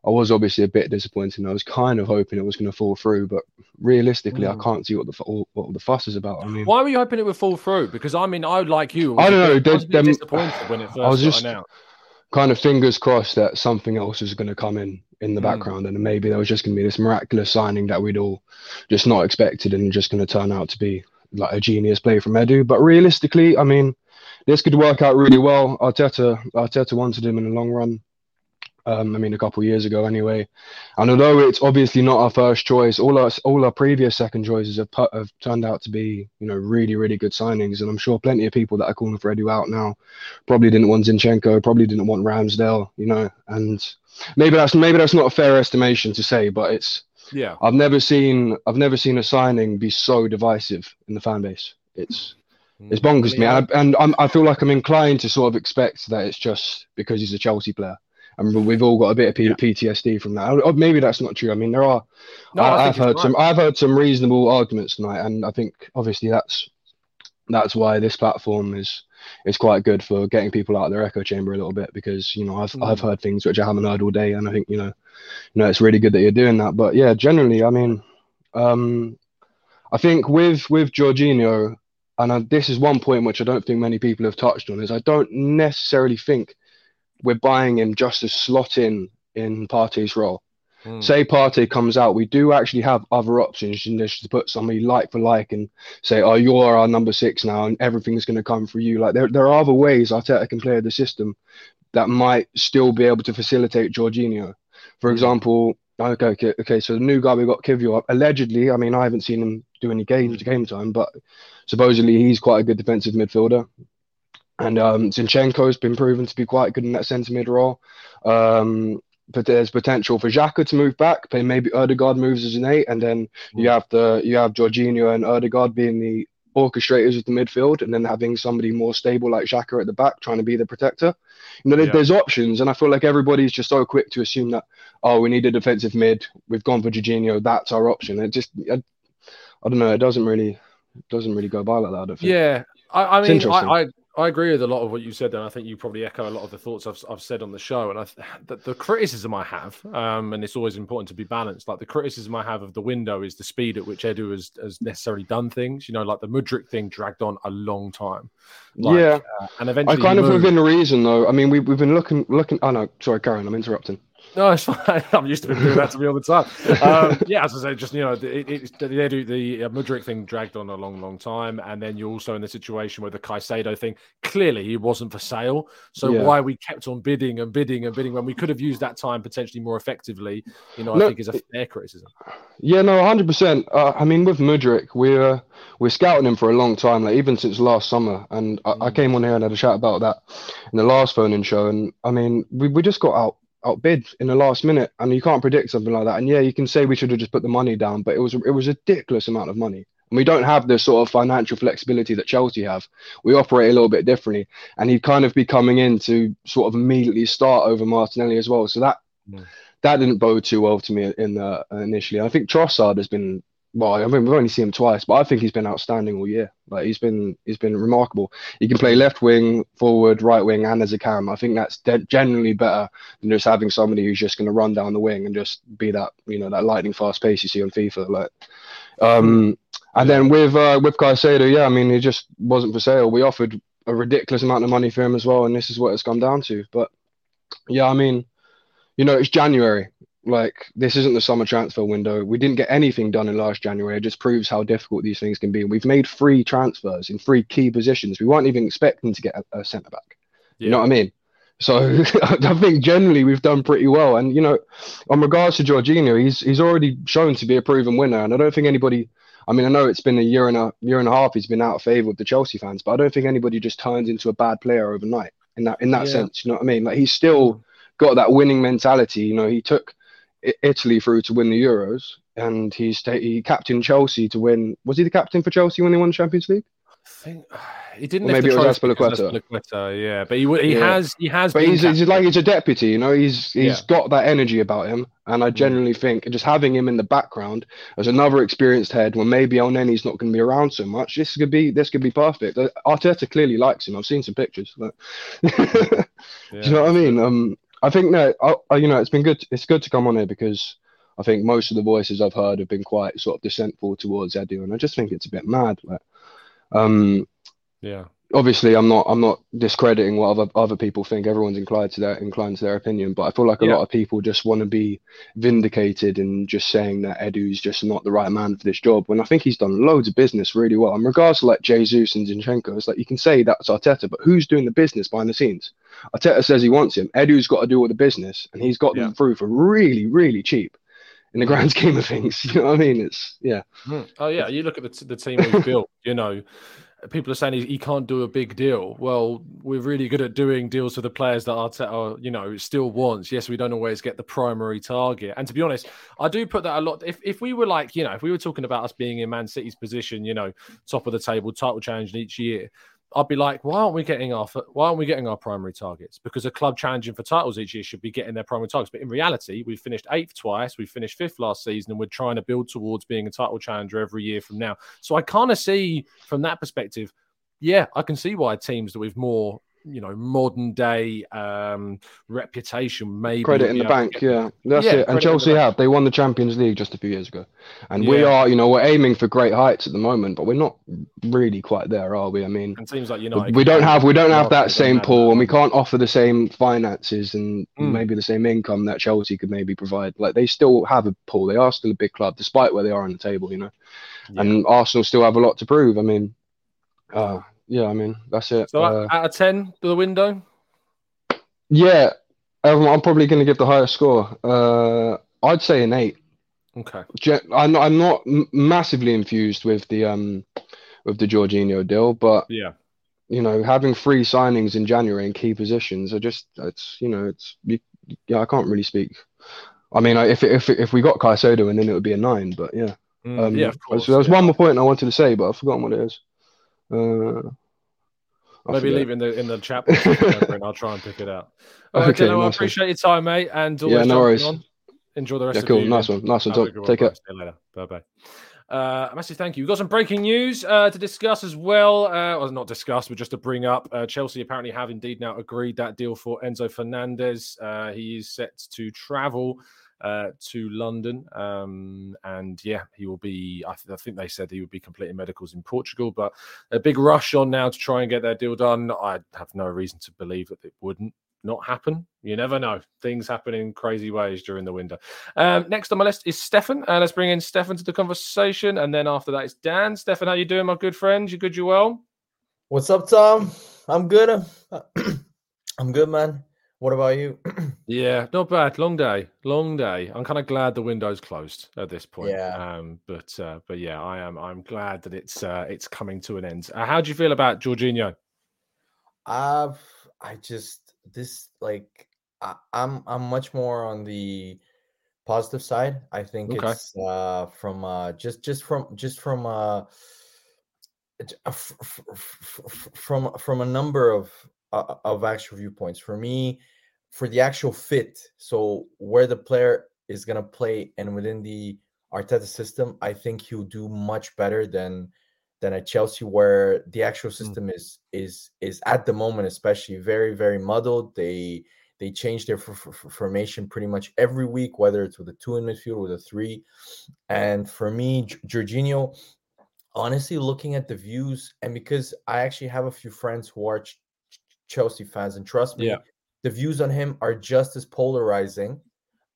I was obviously a bit disappointed. and I was kind of hoping it was going to fall through, but realistically, I Mm. can't see what the what the fuss is about. I mean, Why were you hoping it would fall through? Because I mean, I would like you. I don't know. I was a There's bit them. disappointed when it first I was just announced. kind of fingers crossed that something else was going to come in in the Mm. background, and maybe there was just going to be this miraculous signing that we'd all just not expected, and just going to turn out to be like a genius play from Edu. But realistically, I mean, this could work out really well. Arteta, Arteta wanted him in the long run. Um, I mean, a couple of years ago, anyway. And although it's obviously not our first choice, all our all our previous second choices have pu- have turned out to be, you know, really really good signings. And I'm sure plenty of people that are calling for Edu out now probably didn't want Zinchenko, probably didn't want Ramsdale, you know. And maybe that's maybe that's not a fair estimation to say, but it's Yeah. I've never seen I've never seen a signing be so divisive in the fan base. It's it's Mm. bonkers to me, and, I, and I'm, I feel like I'm inclined to sort of expect that it's just because he's a Chelsea player, and we've all got a bit of P- PTSD from that. Or maybe that's not true. I mean, there are. No, I have heard right. some. I've heard some reasonable arguments tonight, and I think obviously that's that's why this platform is is quite good for getting people out of their echo chamber a little bit because you know I've I've Mm. heard things which I haven't heard all day, and I think you know you know it's really good that you're doing that. But yeah, generally, I mean, um, I think with with Jorginho, and I, this is one point which I don't think many people have touched on, is I don't necessarily think we're buying him just to slot in in Partey's role. Mm. Say Partey comes out, we do actually have other options in this to put somebody like for like and say, oh, you're our number six now, and everything's going to come for you. Like there, there are other ways Arteta can play the system that might still be able to facilitate Jorginho. For example, okay, okay, okay, so the new guy we got, Kiwior, allegedly, I mean, I haven't seen him do any games game time, but supposedly he's quite a good defensive midfielder. And um, Zinchenko's been proven to be quite good in that centre mid role. Um, but there's potential for Xhaka to move back. But maybe Odegaard moves as an eight, and then you have the you have Jorginho and Odegaard being the orchestrators of the midfield, and then having somebody more stable like Xhaka at the back trying to be the protector. You know, there- Yeah. there's options, and I feel like everybody's just so quick to assume that oh, we need a defensive mid. We've gone for Jorginho. That's our option. It just I, I don't know. It doesn't really doesn't really go by like that. I don't think. Yeah, I, I mean. I, I I agree with a lot of what you said, and I think you probably echo a lot of the thoughts I've I've said on the show. And I the, the criticism I have, um, and it's always important to be balanced. Like the criticism I have of the window is the speed at which Edu has, has necessarily done things. You know, like the Mudryk thing dragged on a long time. Like, yeah. uh, and eventually, I kind of moved. within reason though. I mean, we we've been looking looking. Oh no, sorry, Karen, I'm interrupting. No, it's fine. [LAUGHS] I'm used to doing that to me all the time. Um, yeah, as I say, just you know, the, it, it's the, the, the uh, Mudryk thing dragged on a long, long time, and then you're also in the situation where the Caicedo thing clearly he wasn't for sale. So Yeah. why we kept on bidding and bidding and bidding when we could have used that time potentially more effectively, you know, I No, think is a fair criticism. Yeah, no, hundred percent. Uh, I mean, with Mudryk, we're we're scouting him for a long time, like even since last summer. And I, I came on here and had a chat about that in the last phone-in show. And I mean, we, we just got out outbid in the last minute, and you can't predict something like that. And yeah, you can say we should have just put the money down, but it was it was a ridiculous amount of money. And we don't have the sort of financial flexibility that Chelsea have. We operate a little bit differently, and he'd kind of be coming in to sort of immediately start over Martinelli as well. So that that didn't bode too well to me in the initially. I think Trossard has been well. I mean, we've only seen him twice, but I think he's been outstanding all year. Like he's been he's been remarkable. He can play left wing, forward, right wing, and as a cam. I think that's de- generally better than just having somebody who's just going to run down the wing and just be that you know that lightning fast pace you see on FIFA. Like, um, and then with uh, with Caicedo, yeah, I mean he just wasn't for sale. We offered a ridiculous amount of money for him as well, and this is what it's come down to. But yeah, I mean, you know, it's January. Like this isn't the summer transfer window. We didn't get anything done in last January. It just proves how difficult these things can be. We've made three transfers in three key positions. We weren't even expecting to get a, a centre back. You know what I mean? So [LAUGHS] I think generally we've done pretty well. And you know, on regards to Jorginho, he's he's already shown to be a proven winner. And I don't think anybody I mean, I know it's been a year and a year and a half he's been out of favour with the Chelsea fans, but I don't think anybody just turns into a bad player overnight in that in that Yeah. sense. You know what I mean? Like he's still mm. got that winning mentality. You know, he took Italy through to win the Euros, and he's ta- he captained Chelsea to win. Was he the captain for Chelsea when they won the Champions League? I think [SIGHS] he didn't. Maybe it was Azpilicueta. Azpilicueta, Yeah, but he he Yeah. has he has. But been he's, he's like he's a deputy, you know. He's he's Yeah. Mm. got that energy about him, and I genuinely think just having him in the background as another experienced head, when maybe Elneny's not going to be around so much, this could be this could be perfect. Arteta clearly likes him. I've seen some pictures. like- [LAUGHS] Do you know what I mean? Um, I think no, I, you know, it's been good. It's good to come on here because I think most of the voices I've heard have been quite sort of dissentful towards Edu, and I just think it's a bit mad. Like, um, Yeah. Obviously I'm not I'm not discrediting what other other people think. Everyone's inclined to their inclined to their opinion, but I feel like a Yeah. lot of people just want to be vindicated and just saying that Edu's just not the right man for this job. When I think he's done loads of business really well. In regards to like Jesus and Zinchenko, it's like you can say that's Arteta, but who's doing the business behind the scenes? Arteta says he wants him. Edu's got to do all the business, and he's got them Yeah. through for really really cheap. In the grand [LAUGHS] scheme of things, you know what I mean? It's yeah. Mm. Oh yeah, you look at the, t- the team we've built. You know, people are saying he, he can't do a big deal. Well, we're really good at doing deals for the players that Arteta, you know, still wants. Yes, we don't always get the primary target. And to be honest, I do put that a lot. If if we were like, you know, if we were talking about us being in Man City's position, you know, top of the table, title challenging each year. I'd be like, why aren't we getting our why aren't we getting our primary targets? Because a club challenging for titles each year should be getting their primary targets. But in reality, we finished eighth twice, we finished fifth last season, and we're trying to build towards being a title challenger every year from now. So I kind of see from that perspective, yeah, I can see why teams that with more, you know, modern day um reputation maybe Credit in be the bank, yeah, that's Yeah, it. And in the Chelsea have they won the Champions League just a few years ago, and we are, you know, we're aiming for great heights at the moment, but we're not really quite there, are we? I mean, And seems like we- United, we don't have we don't have that same pool, and we can't offer the same finances and Mm. maybe the same income that Chelsea could maybe provide. Like they still have a pool, they are still a big club, despite where they are on the table, you know. And Arsenal still have a lot to prove. I mean, uh, yeah, I mean that's it. So Uh, out of ten to the window. yeah, um, I'm probably going to give the highest score. Uh, I'd say an eight. Okay. I'm not, I'm not massively infused with the um with the Jorginho deal, but Yeah. you know, having three signings in January in key positions, I just it's you know it's you, yeah, I can't really speak. I mean, I, if if if we got Caicedo and then it would be a nine, but yeah. Mm, Um, yeah, of there was- course, there was yeah. one more point I wanted to say, but I've forgotten what it is. Uh, Maybe leave it in the in the chat box and I'll try and pick it out. [LAUGHS] All right, Okay, Dylan, I nice one. appreciate your time, mate, and Yeah, no worries. on. Enjoy the rest Yeah, of cool. the Nice one. Nice one. Take care. See you later. Bye bye. Uh, massive thank you. We've got some breaking news uh, to discuss as well. Uh, well, not discuss, but just to bring up. Uh, Chelsea apparently have indeed now agreed that deal for Enzo Fernandez. Uh, he is set to travel uh, to London. Um, and yeah, he will be, I, th- I think they said he would be completing medicals in Portugal, but a big rush on now to try and get their deal done. I have no reason to believe that it wouldn't not happen. You never know. Things happen in crazy ways during the winter. Um, next on my list is Stefan. Uh, let's bring in Stefan to the conversation. And then after that is Dan. Stefan, how you doing, my good friend? You good? You well? What's up, Tom? I'm good. I'm [CLEARS THROAT] good, man. What about you? [CLEARS THROAT] Yeah, not bad. Long day, long day. I'm kind of glad the window's closed at this point. Yeah. Um, but uh, but yeah, I am. I'm glad that it's uh, it's coming to an end. Uh, how do you feel about Jorginho? Uh, I just this like I, I'm I'm much more on the positive side. I think Okay. it's uh from uh just just from just from uh uh, from from a number of uh, of actual viewpoints. For me, for the actual fit, so where the player is gonna play and within the Arteta system, I think he'll do much better than than at Chelsea, where the actual system is is is at the moment, especially very very muddled. They they change their f- f- formation pretty much every week, whether it's with a two in midfield or a three. And for me, J- Jorginho, honestly, looking at the views, and because I actually have a few friends who are Ch- Ch- Chelsea fans, and trust me, Yeah. the views on him are just as polarizing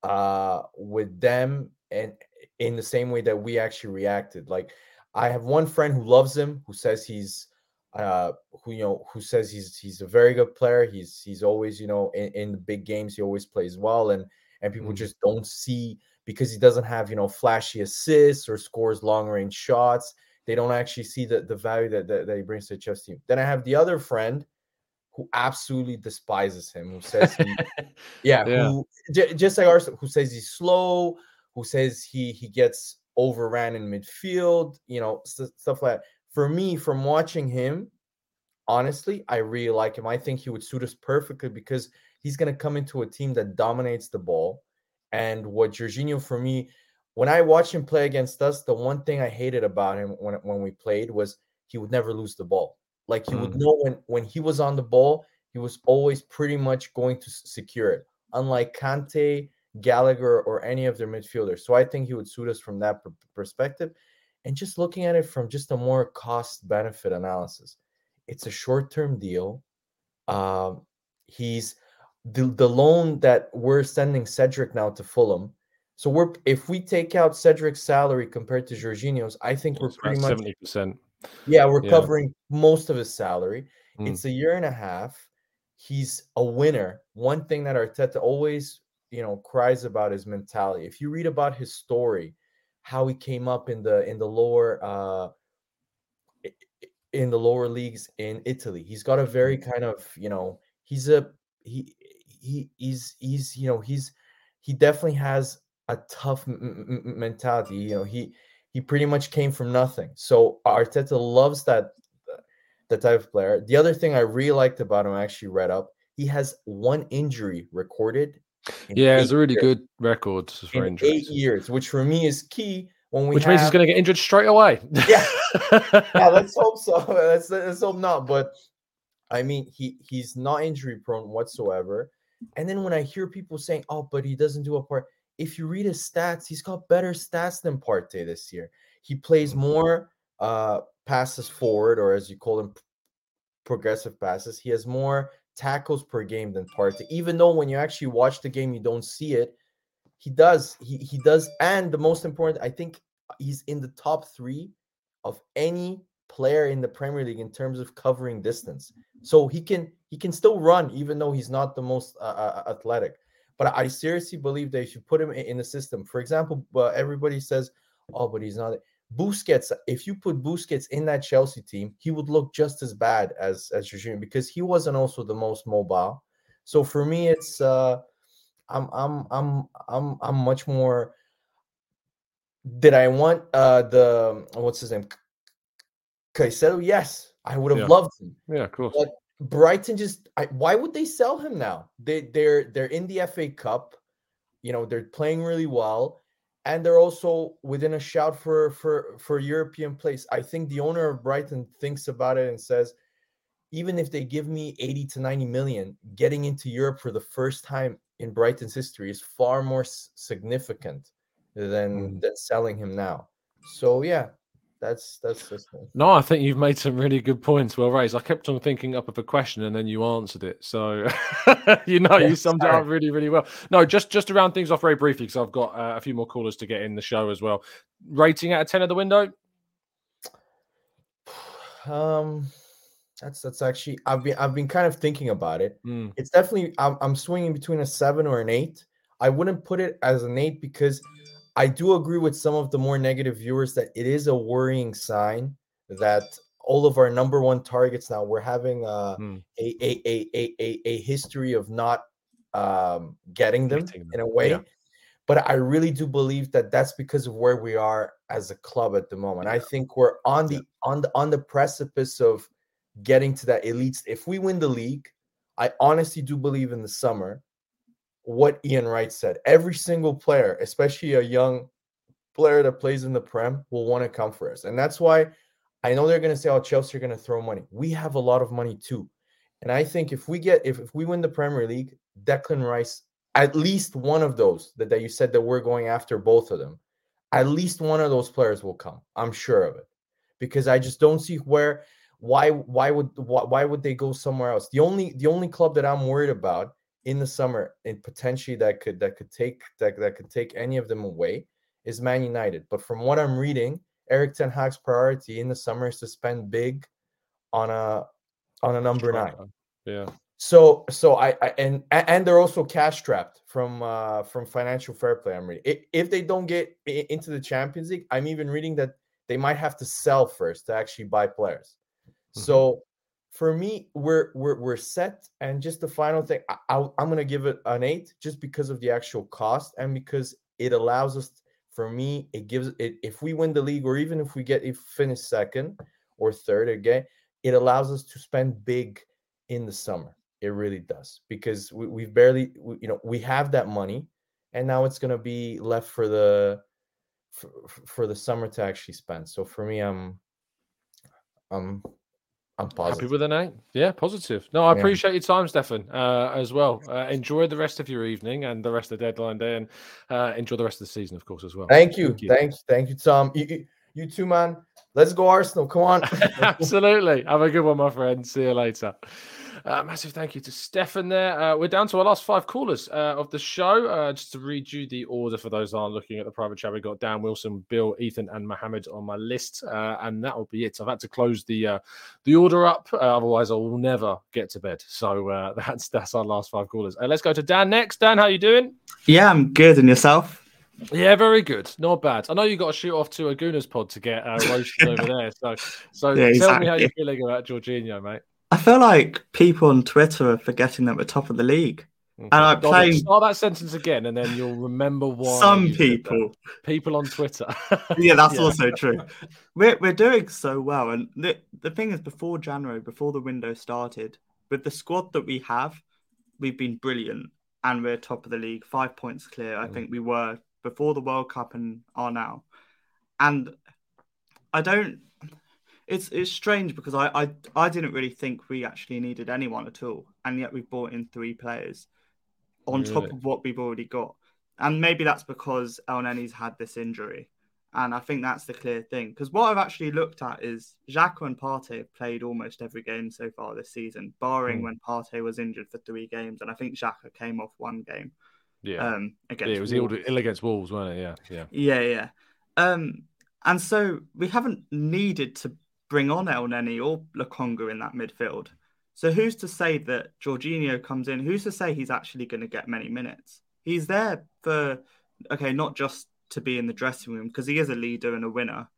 uh, with them and in the same way that we actually reacted. Like I have one friend who loves him, who says he's uh who you know who says he's he's a very good player. He's he's always, you know, in, in the big games, he always plays well and and people Mm. just don't see because he doesn't have, you know, flashy assists or scores long range shots. They don't actually see the, the value that, that, that he brings to the chess team. Then I have the other friend who absolutely despises him, who says he [LAUGHS] yeah, Yeah. who j- just like ours, who says he's slow, who says he he gets overran in midfield, you know, st- stuff like that. For me, from watching him, honestly, I really like him. I think he would suit us perfectly because he's going to come into a team that dominates the ball. And what Jorginho, for me, when I watched him play against us, the one thing I hated about him when when we played was he would never lose the ball. Like he would Mm. know when when he was on the ball, he was always pretty much going to secure it. Unlike Kante, Gallagher, or any of their midfielders. So I think he would suit us from that per- perspective. And just looking at it from just a more cost benefit analysis, it's a short term deal. Um, he's the, the loan that we're sending Cedric now to Fulham. So we're if we take out Cedric's salary compared to Jorginho's, I think we're It's about pretty much seventy percent. Yeah, we're Yeah. covering most of his salary. Mm. It's a year and a half. He's a winner. One thing that Arteta always, you know, cries about is mentality. If you read about his story, how he came up in the in the lower uh in the lower leagues in Italy, he's got a very kind of, you know, he's a he he he's he's you know he's he definitely has a tough m- m- mentality. You know, he he pretty much came from nothing. So Arteta loves that that type of player. The other thing I really liked about him, I actually read up, he has one injury recorded. in Yeah, it's a really years- good record for in injuries. eight years, which for me is key when we Which means he's going to get injured straight away. yeah. [LAUGHS] yeah, let's hope so. [LAUGHS] Let's, let's hope not. But I mean, he he's not injury prone whatsoever. And then when I hear people saying, "Oh, but he doesn't do a part," if you read his stats, he's got better stats than Partey this year. He plays more uh passes forward, or as you call them, progressive passes. He has more tackles per game than Partey. Even though when you actually watch the game, you don't see it. He does. He he does. And the most important, I think, he's in the top three of any player in the Premier League in terms of covering distance. So he can he can still run even though he's not the most uh, uh, athletic. But I seriously believe they should put him in, the system. For example, uh, everybody says, "Oh, but he's not." Busquets. If you put Busquets in that Chelsea team, he would look just as bad as as Jorginho because he wasn't also the most mobile. So for me, it's uh, I'm I'm I'm I'm I'm much more. Did I want uh the what's his name? Caicedo? Yes, I would have Yeah. loved him. Yeah, of course. But Brighton just I, why would they sell him now? They they're they're in the FA Cup, you know, they're playing really well, and they're also within a shout for for for European place. I think the owner of Brighton thinks about it and says, even if they give me 80 to 90 million, getting into Europe for the first time in Brighton's history is far more significant than mm-hmm. than selling him now. So yeah, that's that's one. No, I think you've made some really good points. Well raised. I kept on thinking up of a question and then you answered it. So [LAUGHS] you know Yeah, you summed it up really, really well. No, just just to round things off very briefly because I've got uh, a few more callers to get in the show as well. Rating out of ten of the window. [SIGHS] Um, that's that's actually I've been I've been kind of thinking about it. Mm. It's definitely I'm I'm swinging between a seven or an eight. I wouldn't put it as an eight because I do agree with some of the more negative viewers that it is a worrying sign that all of our number one targets now we're having uh, Mm. a, a, a, a, a, a history of not um, getting them them, in a way. yeah. But I really do believe that that's because of where we are as a club at the moment. I think we're on the on the on the precipice of getting to that elite. If we win the league, I honestly do believe in the summer what Ian Wright said. Every single player, especially a young player that plays in the Prem, will want to come for us. And that's why I know they're going to say, oh, Chelsea are going to throw money. We have a lot of money too. And I think if we get, if, if we win the Premier League, Declan Rice, at least one of those that, that you said that we're going after both of them, at least one of those players will come. I'm sure of it. Because I just don't see where why why would why, why would they go somewhere else? The only the only club that I'm worried about in the summer and potentially that could that could take that, that could take any of them away is Man United. But from what I'm reading, Eric Ten Hag's priority in the summer is to spend big on a on a number nine. Yeah. So so I, I and and they're also cash trapped from uh from financial fair play. I'm reading if, they don't get into the Champions League, I'm even reading that they might have to sell first to actually buy players. Mm-hmm. So for me, we're we're we're set. And just the final thing, I, I, I'm gonna give it an eight just because of the actual cost and because it allows us. For me, it gives it if we win the league or even if we get if finish second or third again, it allows us to spend big in the summer. It really does because we, we've barely, we, you know, we have that money, and now it's to be left for the for, for the summer to actually spend. So for me, I'm I'm I'm positive. Happy with an eight? Yeah, positive. No, I yeah. appreciate your time, Stefan, uh, as well. Uh, enjoy the rest of your evening and the rest of the deadline day, and uh, enjoy the rest of the season, of course, as well. Thank you, thank you, thank you, thank you Tom. You, you too, man. Let's go, Arsenal. Come on. [LAUGHS] Absolutely. Have a good one, my friend. See you later. Uh, massive thank you to Stefan there. Uh, we're down to our last five callers uh, of the show. Uh, just to read you the order for those aren't looking at the private chat, we got Dan Wilson, Bill, Ethan, and Mohammed on my list, uh, and that will be it. I've had to close the uh, the order up, otherwise I will never get to bed. So [LAUGHS] that's that's our last five callers. let's go to Dan next. Dan, how you doing? Yeah, I'm good. And yourself? Yeah, very good. Not bad. I know you got to shoot off to a Gooners pod to get uh, roasted over [LAUGHS] there. So, so yeah, tell exactly. me how you're feeling about Jorginho, mate. I feel like people on Twitter are forgetting that we're top of the league. Okay. And I play start that sentence again, and then you'll remember [LAUGHS] why. Some people, people on Twitter. [LAUGHS] yeah, that's yeah. also true. We're we're doing so well, and the the thing is, before January, before the window started, with the squad that we have, we've been brilliant, and we're top of the league, five points clear. I mm. think we were before the World Cup and are now. And I don't. It's it's strange because I, I I didn't really think we actually needed anyone at all, and yet we brought in three players on really? top of what we've already got. And maybe that's because Elneny's had this injury. And I think that's the clear thing. Because what I've actually looked at is Xhaka and Partey have played almost every game so far this season, barring mm. when Partey was injured for three games. And I think Xhaka came off one game. Yeah. Um, against yeah, it was Ill, Ill against Wolves, wasn't it? Yeah, yeah, yeah, yeah. Um, and so we haven't needed to bring on Elneny or Lokonga in that midfield. So who's to say that Jorginho comes in? Who's to say he's actually going to get many minutes? He's there for okay, not just to be in the dressing room because he is a leader and a winner,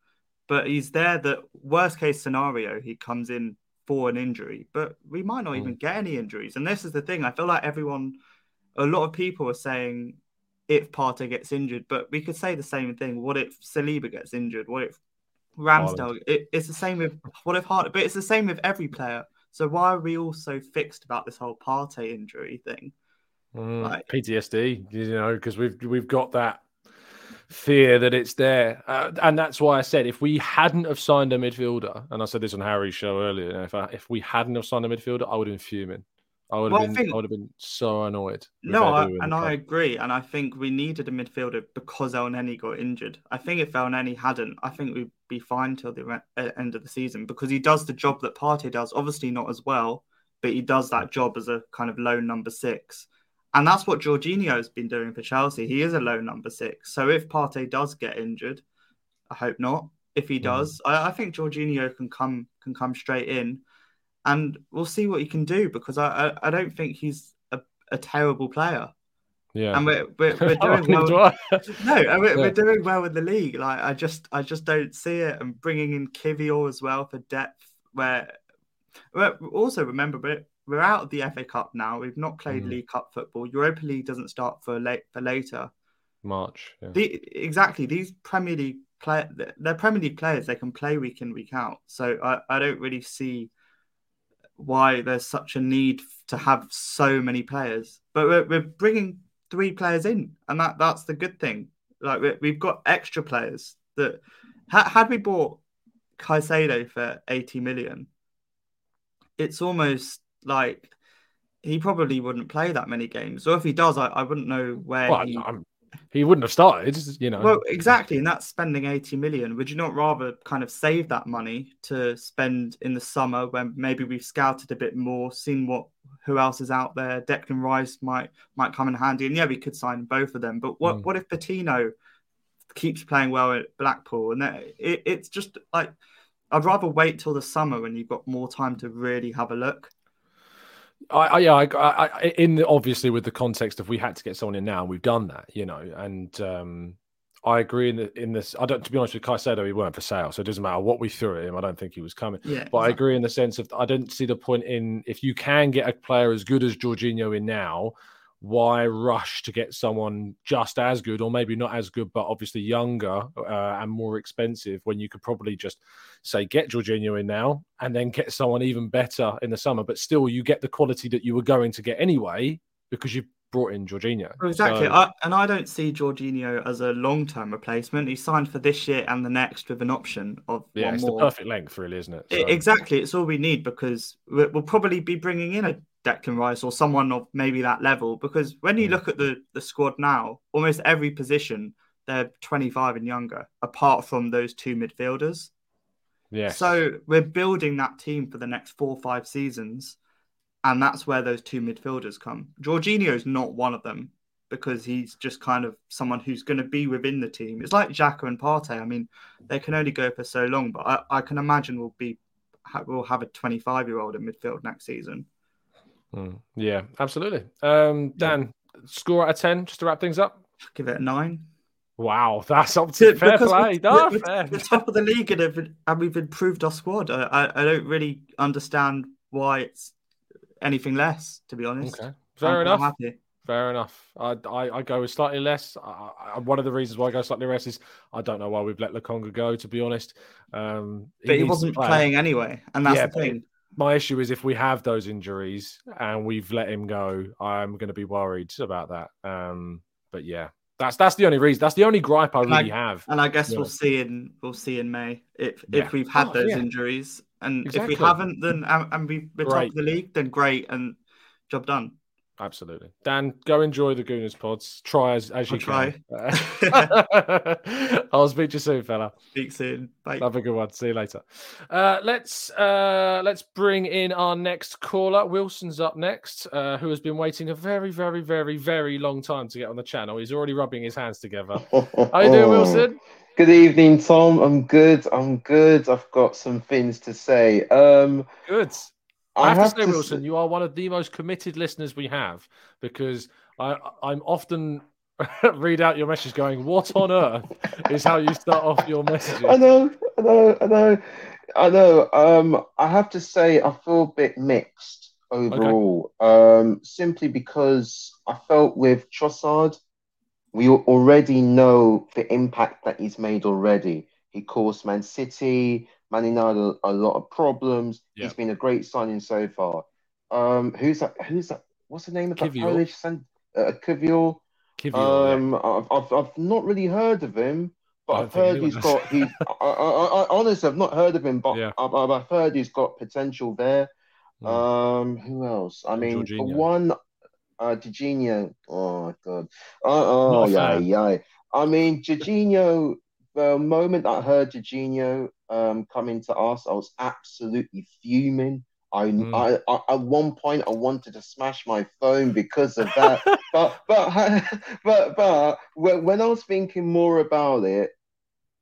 but he's there that worst case scenario he comes in for an injury, but we might not mm. even get any injuries. And this is the thing. I feel like everyone a lot of people are saying if Partey gets injured, but we could say the same thing. What if Saliba gets injured? What if Ramsdale? It, it's the same with what if Hart, but it's the same with every player. So why are we all so fixed about this whole Partey injury thing? Mm, like, PTSD, you know, because we've we've got that fear that it's there, uh, and that's why I said if we hadn't have signed a midfielder, and I said this on Harry's show earlier, if I, if we hadn't have signed a midfielder, I would have been fuming. I would have well, been. I, think, I, would have been so annoyed. No, I, and I agree, and I think we needed a midfielder because Elneny got injured. I think if Elneny hadn't, I think we'd be fine till the re- end of the season because he does the job that Partey does. Obviously, not as well, but he does that job as a kind of lone number six, and that's what Jorginho has been doing for Chelsea. He is a lone number six. So if Partey does get injured, I hope not. If he mm. does, mm. I, I think Jorginho can come can come straight in and we'll see what he can do because I I, I don't think he's a, a terrible player. Yeah, and we're we're, we're [LAUGHS] doing [LAUGHS] well. [LAUGHS] no, and we're, yeah. we're doing well in the league. Like I just I just don't see it. And bringing in Kiwior as well for depth. Where, where also remember we're we're out of the FA Cup now. We've not played mm. League Cup football. Europa League doesn't start for late for later. March. Yeah. The, exactly. These Premier League play they're Premier League players. They can play week in week out. So I, I don't really see why there's such a need to have so many players. But we're, we're bringing three players in, and that that's the good thing. Like we have got extra players that had we bought Caicedo for 80 million, it's almost like he probably wouldn't play that many games. Or if he does, I, I wouldn't know where well, he. I'm, he wouldn't have started. You know. Well, exactly, and that's spending 80 million. Would you not rather kind of save that money to spend in the summer when maybe we've scouted a bit more, seen what who else is out there? Declan Rice might might come in handy, and yeah, we could sign both of them. But what Mm. what if Patino keeps playing well at Blackpool? And that, it, it's just like I'd rather wait till the summer when you've got more time to really have a look. I, I yeah, I, I, in the, obviously with the context of we had to get someone in now, we've done that, you know, and um, I agree in the, in this. I don't, to be honest with Caicedo, he weren't for sale, so it doesn't matter what we threw at him. I don't think he was coming. Yeah, but I agree in the sense of I don't see the point in if you can get a player as good as Jorginho in now, why rush to get someone just as good or maybe not as good, but obviously younger uh, and more expensive when you could probably just say get Jorginho in now and then get someone even better in the summer, but still you get the quality that you were going to get anyway because you brought in Jorginho. Well, Exactly, So- I, and I don't see Jorginho as a long-term replacement. He signed for this year and the next with an option of yeah, it's more. the perfect length, really, isn't it? So- Exactly, it's all we need because we'll probably be bringing in a Declan Rice or someone of maybe that level. Because when Mm. you look at the the squad now, almost every position they're 25 and younger, apart from those two midfielders. Yes. So we're building that team for the next four or five seasons, and that's where those two midfielders come. Jorginho's not one of them because he's just kind of someone who's going to be within the team. It's like Xhaka and Partey. I mean, they can only go for so long, but I, I can imagine we'll be we'll have a 25 year old in midfield next season. Mm, yeah, absolutely. Um, Dan, score out of 10 just to wrap things up? Give it a nine. Wow, that's up to fair Because play. we're, No, we're- fair. we're top of the league and, have, and we've improved our squad. I, I, I don't really understand why it's anything less, to be honest. Okay, fair I'm- I'm enough. happy. Fair enough. I, I, I go with slightly less. I, I, one of the reasons why I go slightly less is I don't know why we've let Lokonga go. To be honest, um, But he needs wasn't play. playing anyway, and that's Yeah, the thing. My issue is if we have those injuries and we've let him go, I'm going to be worried about that. Um, but yeah, that's that's the only reason. That's the only gripe I And really I, have. and I guess Yeah. we'll see in we'll see in May if Yeah. if we've had Oh, those yeah. injuries, and Exactly. if we haven't, then and, and we, we're top of the league, then great, and job done. Absolutely. Dan, go enjoy the Gooners pods. Try as, as you I'll can. [LAUGHS] [LAUGHS] I'll speak to you soon, fella. Speak soon. Bye. Have a good one. See you later. Uh, let's uh, let's bring in our next caller. Wilson's up next, uh, who has been waiting a very, very, very, very long time to get on the channel. He's already rubbing his hands together. [LAUGHS] How you doing, Wilson? Good evening, Tom. I'm good. I'm good. I've got some things to say. Um, Good. I I have, have to say, to Wilson, you are one of the most committed listeners we have because I, I'm often [LAUGHS] read out your message going, "What on earth?" is how you start off your messages. I know, I know, I know, I know. Um, I have to say, I feel a bit mixed overall. Um, simply because I felt with Trossard, we already know the impact that he's made already. He caused Man City, Man United a, a lot of problems. Yeah. He's been a great signing so far. Um, who's that? Who's that? What's the name of that Polish son? Uh, Kiwior. Kiwior, yeah. Um, I've, I've I've not really heard of him, but I've heard he's has. got he's. [LAUGHS] I, I, I, honestly, I've not heard of him, but Yeah. I've, I've heard he's got potential there. Mm. Um, who else? I mean, one, uh, Jorginho. Oh my god. Uh, oh yeah, yeah. I mean, Jorginho. The moment I heard Jorginho um coming to us, I was absolutely fuming. I, Mm. I, I at one point I wanted to smash my phone because of that. [LAUGHS] but but [LAUGHS] but but when, I was thinking more about it,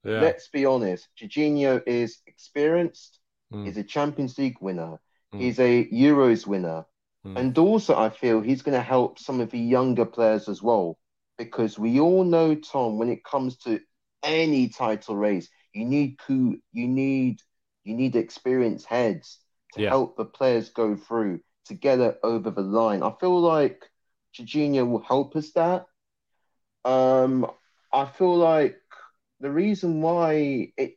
Yeah. let's be honest, Jorginho is experienced. Mm. He's a Champions League winner. Mm. He's a Euros winner. Mm. And also, I feel he's going to help some of the younger players as well. Because we all know, Tom, when it comes to any title race, you need coup, you need you need experienced heads to Yeah. help the players go through to get it over the line. I feel like Jorginho will help us that. Um, I feel like the reason why it,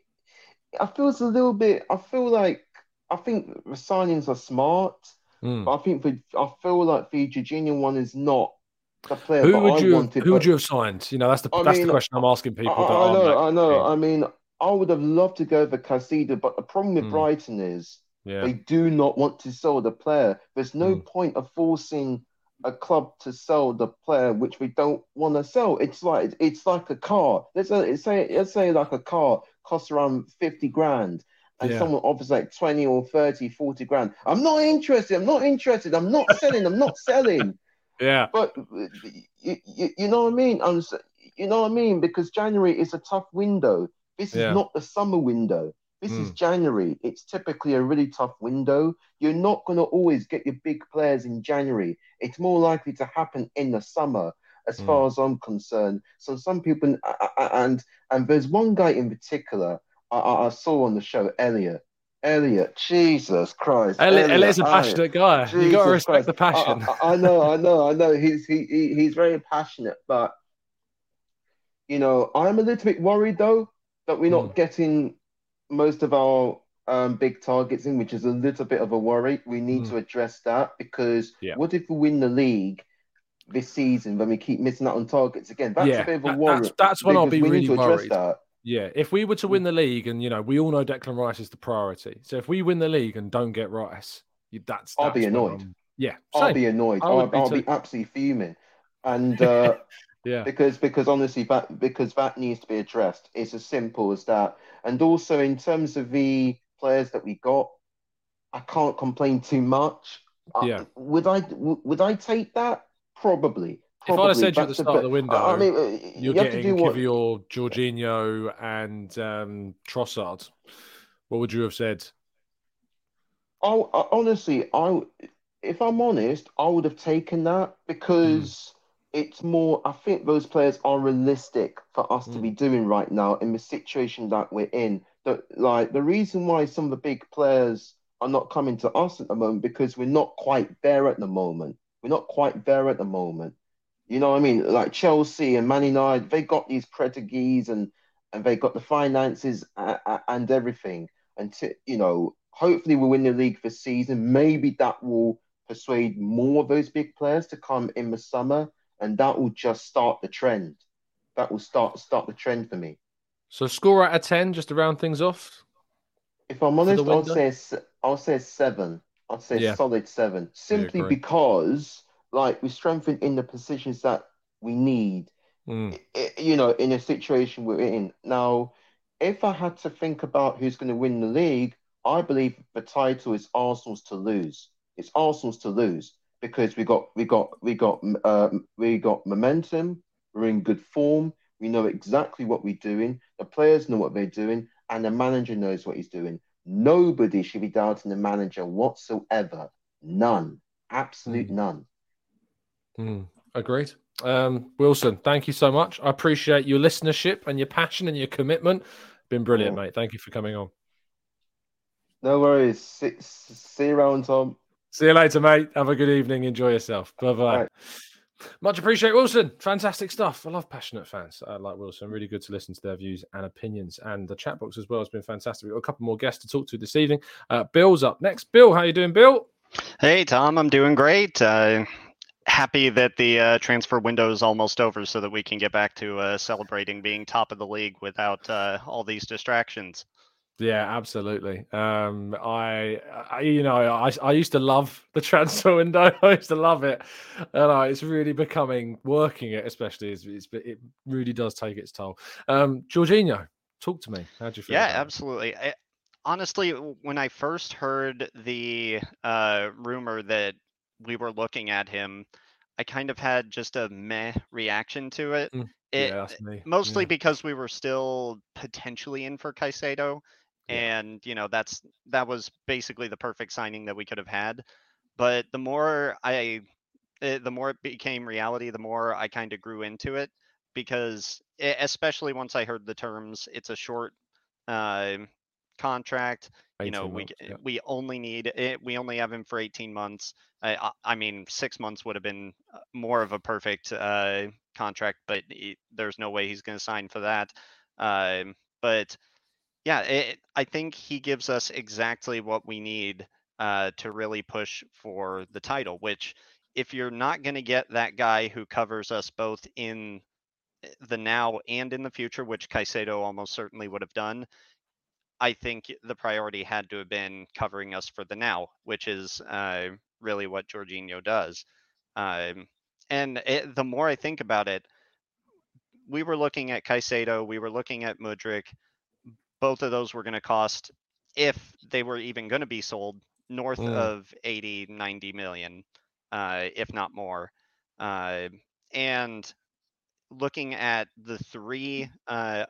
I feel it's a little bit. I feel like I think the signings are smart, Mm. but I think the I feel like the Jorginho one is not the player Who that would I you wanted. who would you have signed? You know, that's the I that's mean, the question I'm asking I, people. that I know, I know. I mean, I would have loved to go for Caicedo, but the problem with Mm. Brighton is Yeah. they do not want to sell the player. There's no Mm. point of forcing a club to sell the player which we don't want to sell. It's like it's like a car. Let's say say let's say like a car costs around fifty grand, and Yeah. someone offers like twenty or 30, 40 grand. I'm not interested. I'm not interested. I'm not selling. I'm not selling. [LAUGHS] Yeah. But you, you, you know what I mean? I'm, you know what I mean? Because January is a tough window. This is not the summer window. This is Mm. January. It's typically a really tough window. You're not going to always get your big players in January. It's more likely to happen in the summer, as Mm. far as I'm concerned. So some people, a- a- and and there's one guy in particular I, I saw on the show, Elliot. Elliot, Jesus Christ! Elliot, Elliot's a passionate guy. You got to respect Christ. the passion. I, I, I know, I know, I know. He's he, he he's very passionate, but you know, I'm a little bit worried though that we're Hmm. not getting most of our um, big targets in, which is a little bit of a worry. We need Hmm. to address that because Yeah. what if we win the league this season when we keep missing out on targets again? That's yeah, a bit of a worry. that's, that's when I'll be really need to address worried. that. Yeah, if we were to win the league, and you know, we all know Declan Rice is the priority. So if we win the league and don't get Rice, you- that's, I'll be annoyed. Yeah, I'll be annoyed. I'll, be I'll be absolutely fuming. And uh, [LAUGHS] Yeah. because because honestly that because that needs to be addressed. It's as simple as that. And also in terms of the players that we got, I can't complain too much. Uh, Yeah. would I would I take that? Probably. If I'd have Probably. said you at the a start of the window, I mean, uh, you're you getting what Kiwior, Jorginho, and um, Trossard, what would you have said? I, I honestly, I if I'm honest, I would have taken that because it's more. I think those players are realistic for us to be mm. doing right now in the situation that we're in. The, like the reason why some of the big players are not coming to us at the moment because we're not quite there at the moment. We're not quite there at the moment. You know what I mean? Like Chelsea and Man United, they got these pedigrees and and they got the finances and, and everything. And to, you know, hopefully we'll win the league this season. Maybe that will persuade more of those big players to come in the summer, and that will just start the trend. That will start start the trend for me. So score out of ten, just to round things off. If I'm honest, I'll say I'll say seven. I'll say Yeah. solid seven, simply agree. because like we strengthened in the positions that we need. Mm. you know, in a situation we're in. Now, if I had to think about who's going to win the league, I believe the title is Arsenal's to lose. It's Arsenal's to lose because we got we got we got uh, we got momentum. We're in good form. We know exactly what we're doing. The players know what they're doing, and the manager knows what he's doing. Nobody should be doubting the manager whatsoever. None. Absolute none. Mm, agreed. Um, Wilson, thank you so much. I appreciate your listenership and your passion and your commitment. Been brilliant, Yeah. mate. Thank you for coming on. No worries. See, see you around, Tom. See you later, mate. Have a good evening. Enjoy yourself. Bye bye. Much appreciate Wilson. Fantastic stuff. I love passionate fans uh, like Wilson. Really good to listen to their views and opinions. And the chat box as well has been fantastic. We've got a couple more guests to talk to this evening. Uh, Bill's up next. Bill, how you doing, Bill? Hey, Tom, I'm doing great. Uh, happy that the uh, transfer window is almost over so that we can get back to uh, celebrating being top of the league without uh, all these distractions. Yeah, absolutely. Um, I, I, you know, I, I used to love the [LAUGHS] transfer window. [LAUGHS] I used to love it, and it's really becoming working it, especially. It really does take its toll. Um, Jorginho, talk to me. How do you feel? Yeah, absolutely. I, honestly, when I first heard the uh, rumor that we were looking at him, I kind of had just a meh reaction to it. Mm, it yeah, mostly Yeah. because we were still potentially in for Caicedo, and you know that's that was basically the perfect signing that we could have had. But the more I, eh, the more it became reality, the more I kind of grew into it because, especially once I heard the terms, it's a short uh, contract. You know, 18 we months, yeah. we only need it. We only have him for 18 months. I I, I mean, six months would have been uh, more of a perfect uh, contract, but he, there's no way he's going to sign for that. Um, but yeah, it, I think he gives us exactly what we need uh, to really push for the title. Which, if you're not going to get that guy who covers us both in eh, the now and in the future, which Caicedo almost certainly would have done, I think the priority had to have been covering us for the now, which is uh, really what Jorginho does. Um, and it, the more I think about it, we were looking at Caicedo, we were looking at Mudryk. Both of those were going to cost, if they were even going to be sold, north Mm. of 80, 90 million, uh, if not more. Uh, and looking at the three uh,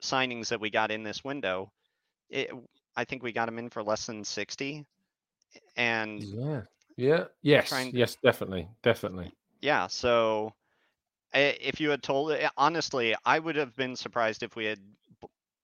signings that we got in this window, it, I think we got them in for less than 60. And Yeah. Yeah. Yes. Trying- Yes. Definitely. Definitely. yeah, so if you had told eh, honestly, I would have been surprised if we had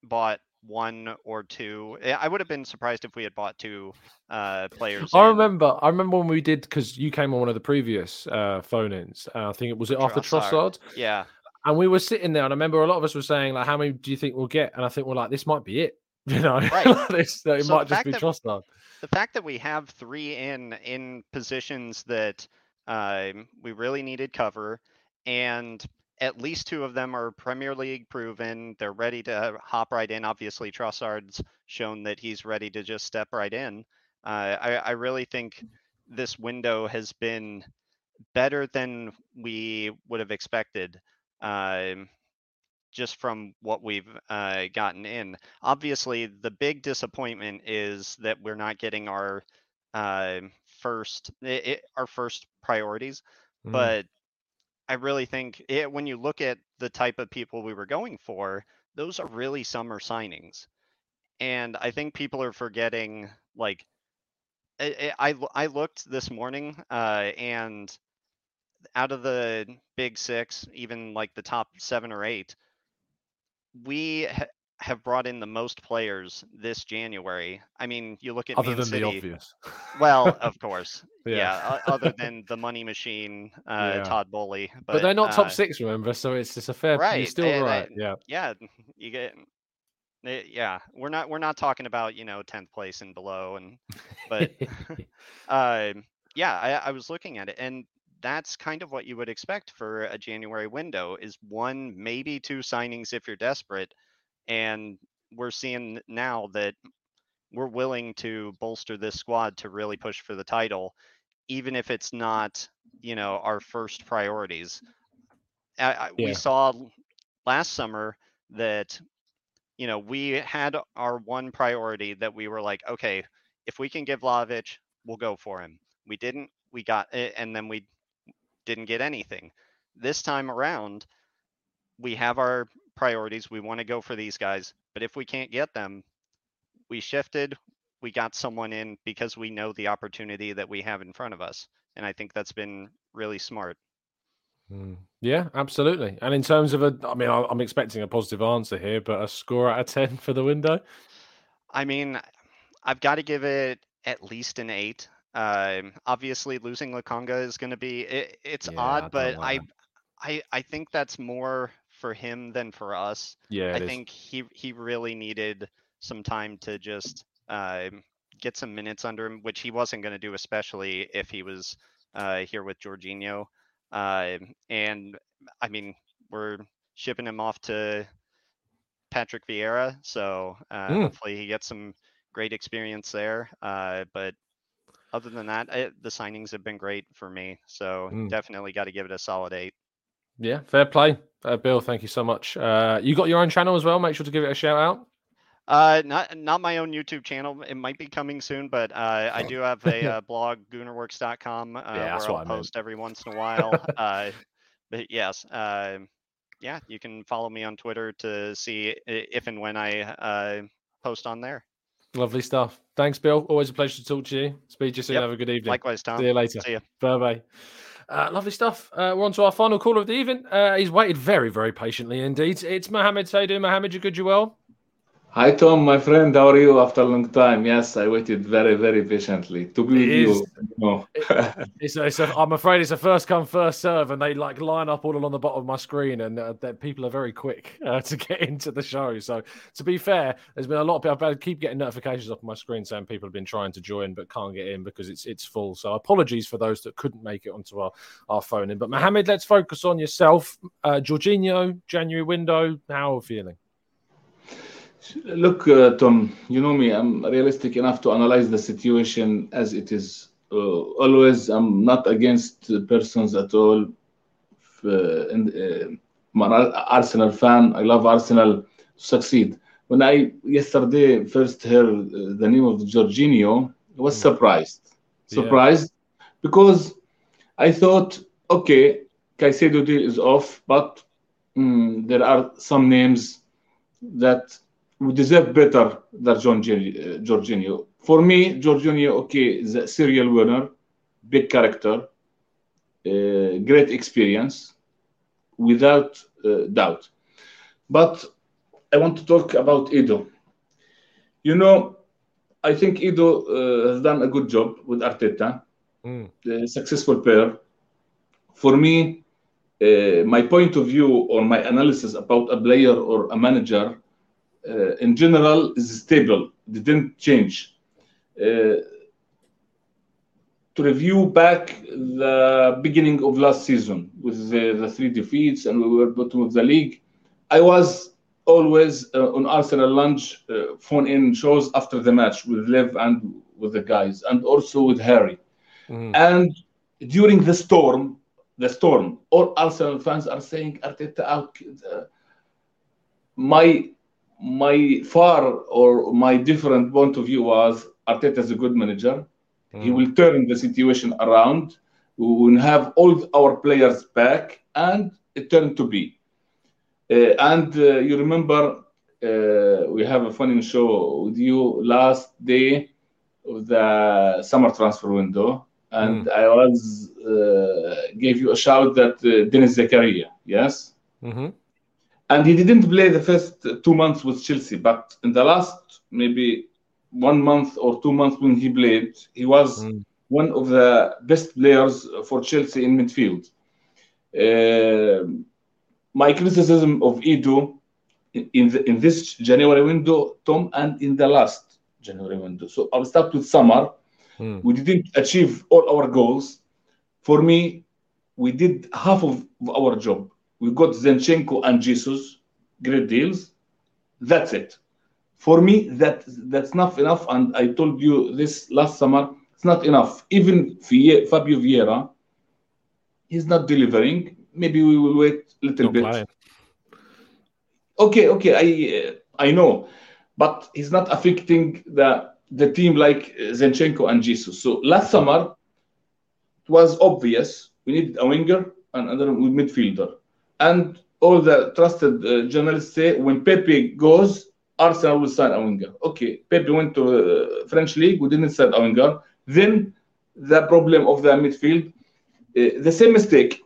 bought one or two. eh, I would have been surprised if we had bought two uh, players. I in. remember. I remember when we did because you came on one of the previous uh, phone-ins. Uh, I think it was it after Trossard, yeah. And we were sitting there, and I remember a lot of us were saying like, "How many do you think we'll get?" And I think we're like, "This might be it." [LAUGHS] You know, Right. [LAUGHS] this, it So might just be that- Trossard. the fact that we have three in in positions that um, we really needed cover, and at least two of them are Premier League proven. They're ready to hop right in. Obviously, Trossard's shown that he's ready to just step right in. Uh, I, I really think this window has been better than we would have expected. Um, just from what we've uh, gotten in. Obviously, the big disappointment is that we're not getting our uh, first i i our first priorities. Mm. But I really think it, when you look at the type of people we were going for, those are really summer signings, and I think people are forgetting like. I, I I looked this morning, uh, and out of the big six, even like the top seven or eight, we have brought in the most players this January. I mean, you look at Other Man than City. the obvious. Well, [LAUGHS] of course, Yeah. yeah. other than the money machine, uh, Yeah. Todd Boehly, But, they're not top uh, six, remember? So it's just a fair. right? You're still I- right. Yeah. yeah. You get. Yeah, we're not we're not talking about you know tenth place and below, and but [LAUGHS] [LAUGHS] um, yeah, I, I was looking at it, and that's kind of what you would expect for a January window is one, maybe two signings if you're desperate, and we're seeing now that we're willing to bolster this squad to really push for the title, even if it's not you know our first priorities. I, I, Yeah. We saw last summer that you know we had our one priority that we were like, okay, if we can give Vlahovic, we'll go for him. We didn't, we got, eh, and then we didn't get anything. This time around, we have our priorities. We want to go for these guys, but if we can't get them, we shifted. We got someone in because we know the opportunity that we have in front of us, and I think that's been really smart. Mm. Yeah, absolutely. And in terms of a, I mean, I- I'm expecting a positive answer here, but a score out of ten for the window. I mean, I've got to give it at least an eight. Um, obviously, losing Lokonga is going to be it, it's Yeah, odd, don't but I. I I think that's more for him than for us. Yeah, I is. think he he really needed some time to just um, get some minutes under him, which he wasn't going to do, especially if he was uh, here with Jorginho. Um and I mean, we're shipping him off to Patrick Vieira, so uh, Mm. hopefully he gets some great experience there. Uh, but other than that, I, the signings have been great for me, so Mm. definitely got to give it a solid eight. Yeah, fair play, uh, Bill. Thank you so much. Uh, you got your own channel as well. Make sure to give it a shout out. Uh, not not my own YouTube channel. It might be coming soon, but uh, I do have a uh, [LAUGHS] blog, Goonerworks.com, uh, Yeah, that's where I'll I post every once in a while. [LAUGHS] uh, but yes, uh, yeah, you can follow me on Twitter to see if and when I uh, post on there. Lovely stuff. Thanks, Bill. Always a pleasure to talk to you. Speak to you soon. Yep. Have a good evening. Likewise, Tom. See you later. See ya. Bye bye. Uh, lovely stuff. Uh, we're on to our final caller of the evening. Uh, he's waited very, very patiently indeed. It's Mohammed. Doing, Mohammed? You good? You well? Hi Tom, my friend. How are you after a long time? Yes, I waited very, very patiently to be with It you. No. It's, it's a, I'm afraid it's a first come first serve, and they like line up all along the bottom of my screen, and uh, that people are very quick [LAUGHS] uh, to get into the show. So to be fair, there's been a lot of people. I keep getting notifications up on my screen saying people have been trying to join but can't get in because it's it's full. So apologies for those that couldn't make it onto our our phone in. But Mohammed, let's focus on yourself. Uh, Jorginho, January window. How are you feeling? Look, uh, Tom, you know me. I'm realistic enough to analyze the situation as it is uh, always I'm not against the persons at all. Uh, and, uh, I'm an Arsenal fan. I love Arsenal to succeed. When I yesterday first heard uh, the name of Jorginho, I was surprised. Yeah. Surprised because I thought, okay, Caicedo deal is off, but mm, there are some names that would deserve better than John uh, Jorginho. For me, Jorginho, okay, is a serial winner, big character, uh, great experience, without uh, doubt. But I want to talk about Edu. You know, I think Edu uh, has done a good job with Arteta, Mm. a successful pair. For me, uh, my point of view or my analysis about a player or a manager in general is stable. Didn't change. Uh, to review back the beginning of last season with the, the three defeats and we were bottom of the league, I was always uh, on Arsenal Lunch uh, phone in shows after the match with Lev and with the guys and also with Harry. And during the storm, the storm, all Arsenal fans are saying Arteta out. Uh, my my far or my different point of view was Arteta is a good manager. He will turn the situation around. We will have all our players back, and it turned to be. Uh, and uh, you remember uh, we have a funny show with you last day of the summer transfer window, and I was uh, gave you a shout that uh, Denis Zakaria, yes, Mm-hmm. And he didn't play the first two months with Chelsea, but in the last maybe one month or two months when he played, he was one of the best players for Chelsea in midfield. Uh, my criticism of Edu in, the, in this January window, Tom, and in the last January window. So I'll start with summer. We didn't achieve all our goals. For me, we did half of our job. We got Zinchenko and Jesus, great deals. That's it. For me, that that's not enough. And I told you this last summer, it's not enough. Even Fabio Vieira, he's not delivering. Maybe we will wait a little bit. Okay, okay, I uh, I know, but he's not affecting the the team like Zinchenko and Jesus. So last summer, it was obvious we needed a winger and another midfielder, and all the trusted uh, journalists say when Pepe goes, Arsenal will sign a winger. Okay, Pepe went to uh, French league, we didn't sign a winger. Then the problem of the midfield, uh, the same mistake.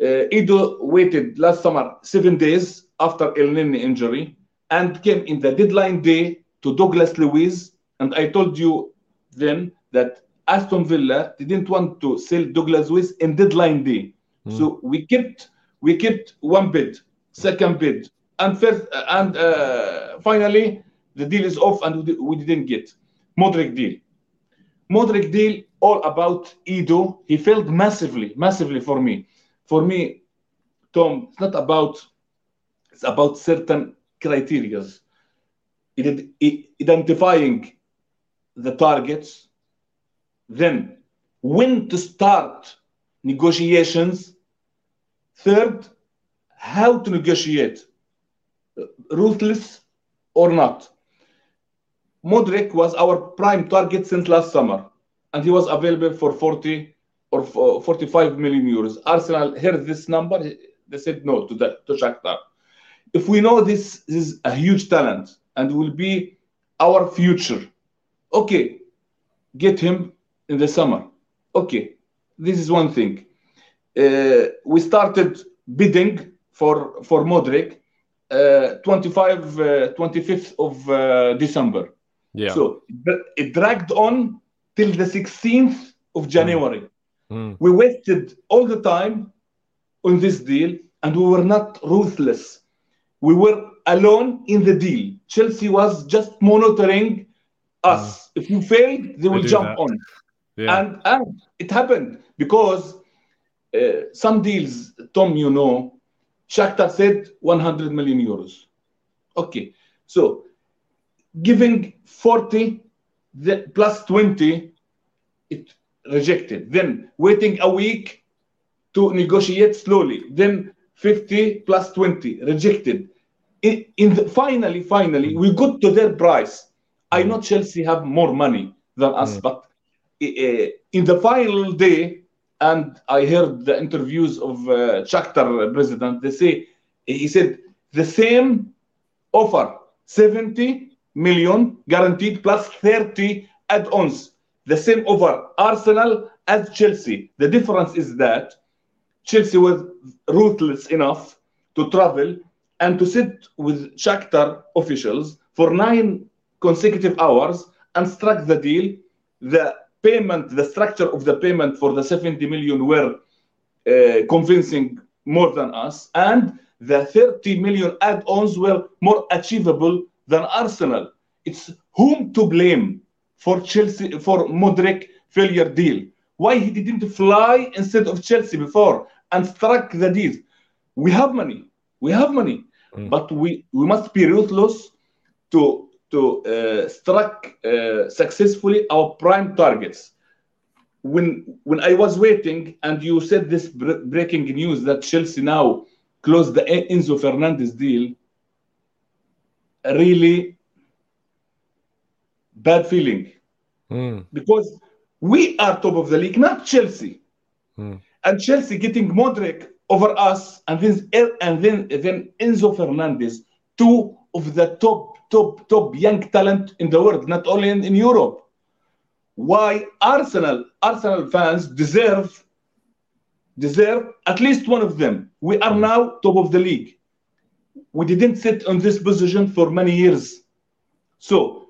Uh, Edu waited last summer seven days after Elneny injury and came in the deadline day to Douglas Luiz. And I told you then that Aston Villa didn't want to sell Douglas Luiz in deadline day. So we kept we kept one bid, second bid, and first and uh, finally the deal is off and we didn't get Mudryk deal. Mudryk deal all about Edu. He failed massively, massively for me. For me, Tom, it's not about it's about certain criterias. Identifying the targets, then when to start negotiations. Third, how to negotiate, uh, ruthless or not. Mudryk was our prime target since last summer, and he was available for 40 or 45 million euros. Arsenal heard this number, they said no to that to Shakhtar. If we know this is a huge talent and will be our future, okay, get him in the summer. Okay, this is one thing. Uh, we started bidding for for Mudryk uh, 25 uh, 25th of uh, December. Yeah. So it dragged on till the 16th of January. Mm. We wasted all the time on this deal and we were not ruthless. We were alone in the deal. Chelsea was just monitoring us. If you fail, they will jump that. on. Yeah. And, and it happened because uh, some deals, Tom, you know, Shakhtar said 100 million euros. Okay. So giving 40 the, plus 20, it rejected. Then waiting a week to negotiate slowly. Then 50 plus 20 rejected. In, in the, finally, finally, we got to their price. I know Chelsea have more money than us, but uh, in the final day, and I heard the interviews of uh, president. They say he said the same offer, 70 million guaranteed plus 30 add-ons. The same offer Arsenal as Chelsea. The difference is that Chelsea was ruthless enough to travel and to sit with Shakhtar officials for nine consecutive hours and struck the deal. The payment, the structure of the payment for the 70 million were uh, convincing more than us, and the 30 million add-ons were more achievable than Arsenal. It's whom to blame for Chelsea for Mudryk failure deal. Why he didn't fly instead of Chelsea before and struck the deal? We have money. We have money, but we we must be ruthless to to uh, strike uh, successfully our prime targets. When when I was waiting and you said this breaking news that Chelsea now closed the Enzo Fernandez deal, really bad feeling hmm. because we are top of the league, not Chelsea. Hmm. And Chelsea getting Mudryk over us, and then and then then Enzo Fernandez, two of the top top top young talent in the world, not only in, in Europe. Why Arsenal Arsenal fans deserve deserve at least one of them. We are now top of the league. We didn't sit on this position for many years. So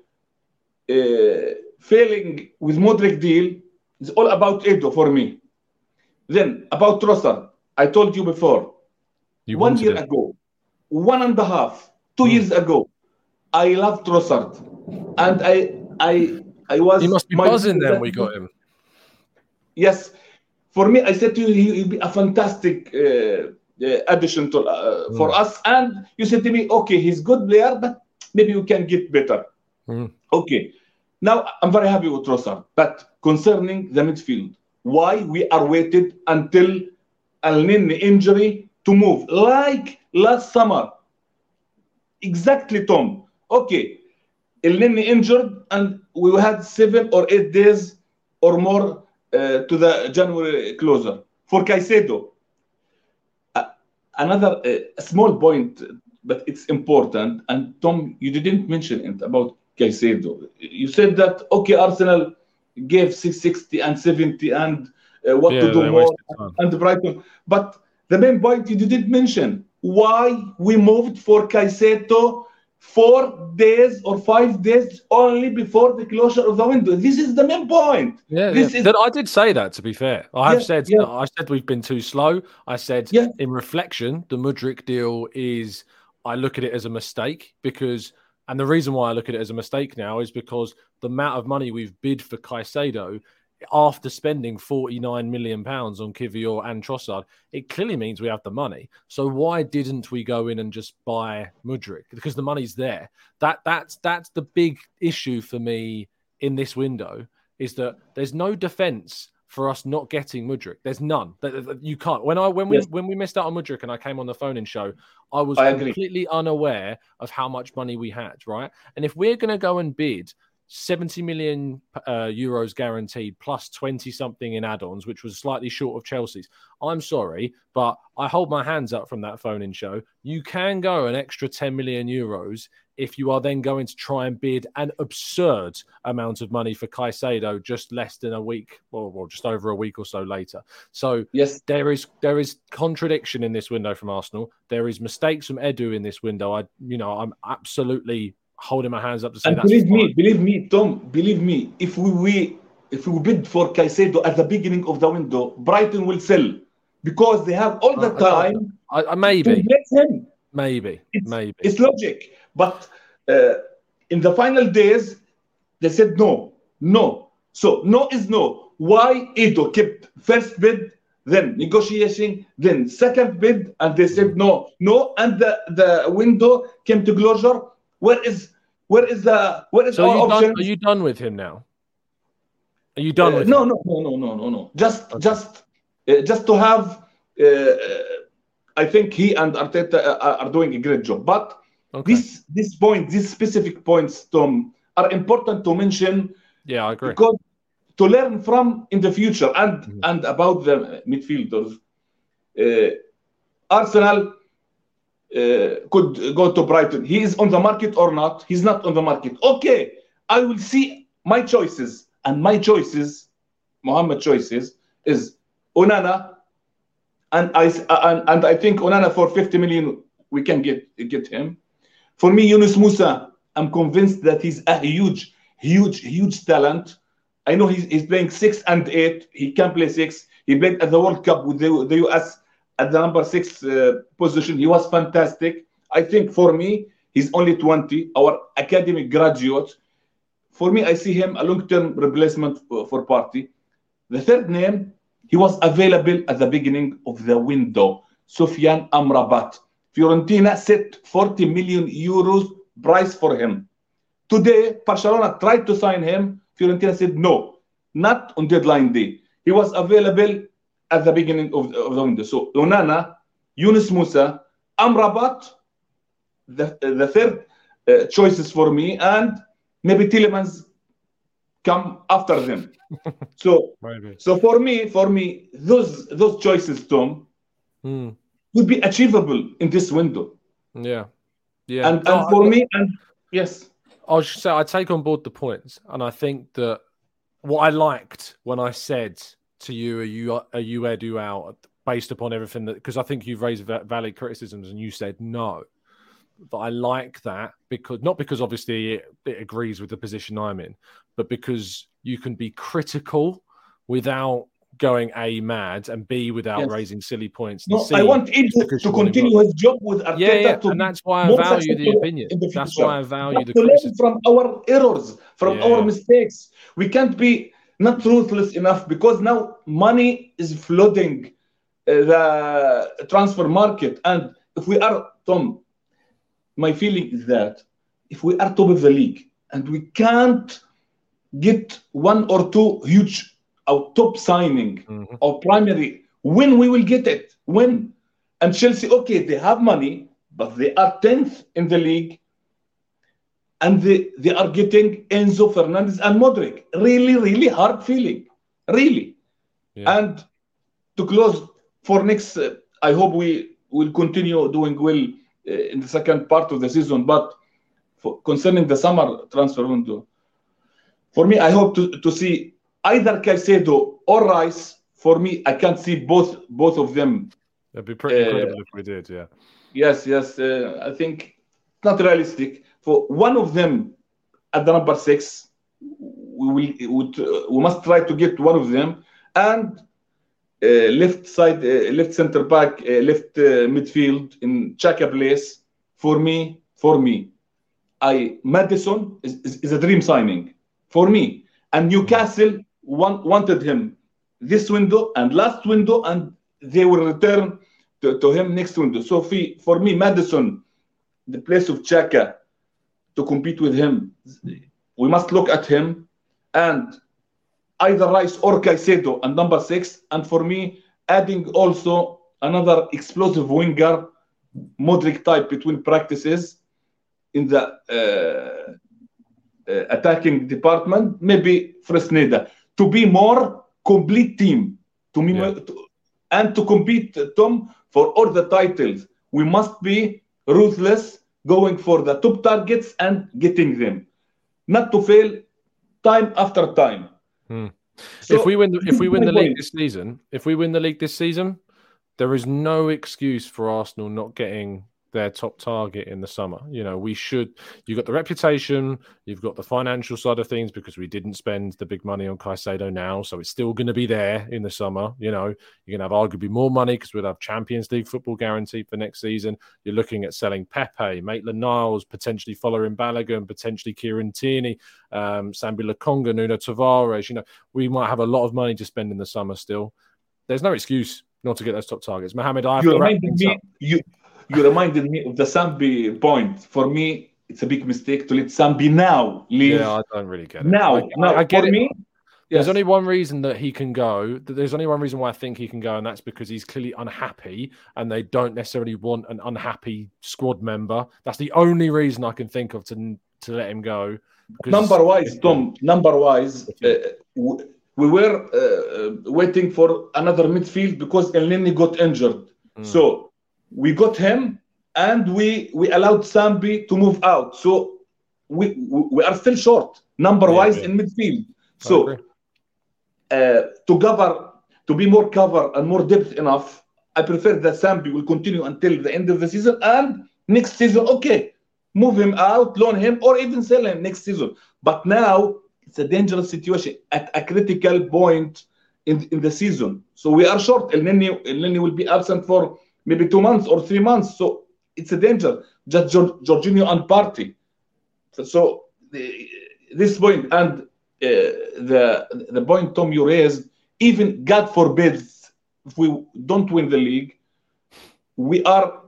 uh, failing with Mudryk deal is all about Edu for me. Then about Trossard, I told you before. You one year it. ago, one and a half, two years ago, I loved Trossard, and I I I was. He must be my- buzzing then we got him. Yes, for me, I said to you, he will be a fantastic uh, uh, addition to uh, for Mm. us. And you said to me, okay, he's good player, but maybe we can get better. Mm. Okay, now I'm very happy with Trossard. But concerning the midfield, why we are waited until Elneny injury to move, like last summer? Exactly, Tom. Okay, Elneny injured, and we had seven or eight days or more uh, to the January closer. For Caicedo, uh, another uh, small point, but it's important. And Tom, you didn't mention it about Caicedo. You said that okay, Arsenal gave 660 and 70 and uh, what Yeah, to do more and Brighton. But the main point you didn't mention why we moved for Caicedo four days or five days only before the closure of the window. This is the main point. Yeah, This yeah. is- I did say that. To be fair, I have Yeah, said yeah. I said we've been too slow. I said in reflection, the Mudryk deal is. I look at it as a mistake because, and the reason why I look at it as a mistake now is because the amount of money we've bid for Caicedo after spending 49 million pounds on Kiwior and Trossard, it clearly means we have the money. So why didn't we go in and just buy Mudryk? Because the money's there. That that's that's the big issue for me in this window is that there's no defense for us not getting Mudryk. There's none. You can't. When I when we Yes. when we missed out on Mudryk and I came on the phone in show, I was I completely unaware of how much money we had. Right, and if we're going to go and bid 70 million uh, euros guaranteed plus 20 something in add-ons which was slightly short of chelsea's i'm sorry but i hold my hands up from that phone in show you can go an extra 10 million euros if you are then going to try and bid an absurd amount of money for Caicedo just less than a week or well, just over a week or so later. So yes, there is there is contradiction in this window from Arsenal. There is mistakes from Edu in this window. I you know I'm absolutely holding my hands up to say And believe fine. me, believe me, Tom, believe me, if we, we if we bid for Caicedo at the beginning of the window, Brighton will sell because they have all the I- time. I, maybe maybe maybe It's logic. But uh, in the final days, they said no, no. So no is no. Why Edu kept first bid, then negotiation, then second bid, and they said no, no, and the, the window came to closure. Where is where is the what is So are our you, done, option? are you done with him now? Are you done Uh, with no, him? no, no, no, no, no, no. Just, just, uh, just to have. Uh, I think he and Arteta uh, are doing a great job. But this, this point, these specific points, Tom, are important to mention Yeah, I agree. because to learn from in the future and and about the midfielders. Uh, Arsenal Uh, could go to Brighton. He is on the market or not? He's not on the market. Okay, I will see my choices and my choices, Mohammed choices is Onana, and I and, and I think Onana for 50 million we can get get him. For me, Yunus Musah, I'm convinced that he's a huge, huge, huge talent. I know he's, he's playing six and eight. He can play six. He played at the World Cup with the, the US at the number six uh, position. He was fantastic. I think for me, he's only 20, our academic graduate. For me, I see him a long-term replacement for, Partey. The third name, he was available at the beginning of the window. Sofyan Amrabat. Fiorentina set 40 million euros price for him. Today, Barcelona tried to sign him. Fiorentina said no, not on deadline day. He was available at the beginning of, of the window. So Onana, Yunus Musah, Amrabat, the, the third uh, choices for me, and maybe Tielemans come after them. [LAUGHS] so so for me, for me, those those choices, Tom, Hmm. would be achievable in this window. Yeah. Yeah. And, No, and for I- me, and yes, I should say I take on board the points, and I think that what I liked when I said to you, "Are you are you Edu out?" based upon everything that because I think you've raised valid criticisms, and you said no. But I like that because not because obviously it, it agrees with the position I'm in, but because you can be critical without going a mad and b without Yes. raising silly points. no, C, I want Edu to him continue his job with Arteta. Yeah, yeah, to and that's why I value the opinion. the That's why I value But the to criticism. from our errors, from our mistakes. We can't be not ruthless enough because now money is flooding uh, the transfer market. And if we are, Tom, my feeling is that if we are top of the league and we can't get one or two huge or top signing or primary, when we will get it? When? And Chelsea, okay, they have money, but they are 10th in the league and they, they are getting Enzo Fernandez and Mudryk. Really, really hard feeling. Really. And to close for next, uh, I hope we will continue doing well uh, in the second part of the season. But for, concerning the summer transfer window, for me, I hope to, to see either Caicedo or Rice. For me, I can't see both both of them. It'd be pretty Uh, incredible if we did. Yeah. Yes, yes. Uh, I think not realistic for one of them at the number six. We will uh, we must try to get one of them and uh, left side, uh, left center back, uh, left uh, midfield in Xhaka place. For me, for me, I Maddison is, is, is a dream signing for me, and Newcastle want, wanted him this window and last window, and they will return to, to him next window. So for, for me, Maddison, the place of Xhaka, to compete with him, we must look at him and either Rice or Caicedo and number six. And for me, adding also another explosive winger, Mudryk type between practices in the uh, uh, attacking department, maybe Fresneda, to be more complete team, to me, to- and to compete, Tom, for all the titles. We must be ruthless, going for the top targets and getting them, not to fail time after time. Hmm. So, if we win, the, if we win the league this season, if we win the league this season, there is no excuse for Arsenal not getting their top target in the summer. You know, we should. You've got the reputation, you've got the financial side of things because we didn't spend the big money on Caicedo now, so it's still going to be there in the summer. You know, you're going to have arguably more money because we'll have Champions League football guaranteed for next season. You're looking at selling Pepe, Maitland Niles, potentially Folarin Balogun, potentially Kieran Tierney, um, Sambi Lokonga, Nuno Tavares. You know, we might have a lot of money to spend in the summer still. There's no excuse not to get those top targets. Mohammed, I have you to wrap things me up. you you reminded me of the Sambi point. For me, it's a big mistake to let Sambi now leave. Yeah, I don't really get it. now. I, now, I get for it. me, There's Yes. only one reason that he can go. There's only one reason why I think he can go, and that's because he's clearly unhappy, and they don't necessarily want an unhappy squad member. That's the only reason I can think of to to let him go. Number wise, Tom. Number wise, uh, we were uh, uh, waiting for another midfield because Elneny got injured. Mm. So we got him, and we we allowed Sambi to move out. So we we are still short number wise in midfield. So uh, to cover to be more cover and more depth enough, I prefer that Sambi will continue until the end of the season and next season, okay, move him out, loan him, or even sell him next season. But now it's a dangerous situation at a critical point in, in the season. So we are short. Elneny, El Nini will be absent for maybe two months or three months. So it's a danger. Just Jor- Jorginho and Partey. So, the, this point and uh, the the point Tom you raised, even God forbid if we don't win the league, we are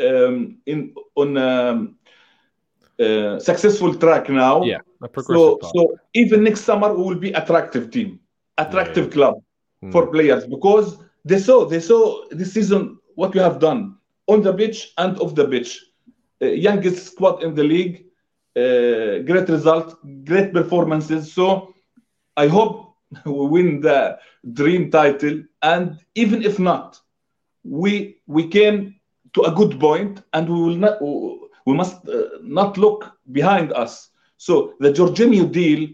um, in on um, uh, successful track now. Yeah, a So progressive path. so even next summer we will be attractive team, attractive club Hmm. for players because they saw they saw this season what you have done on the pitch and off the pitch. Uh, youngest squad in the league, uh, great result, great performances. So I hope [LAUGHS] we win the dream title, and even if not, we we came to a good point, and we will not we must uh, not look behind us. So the Jorginho deal,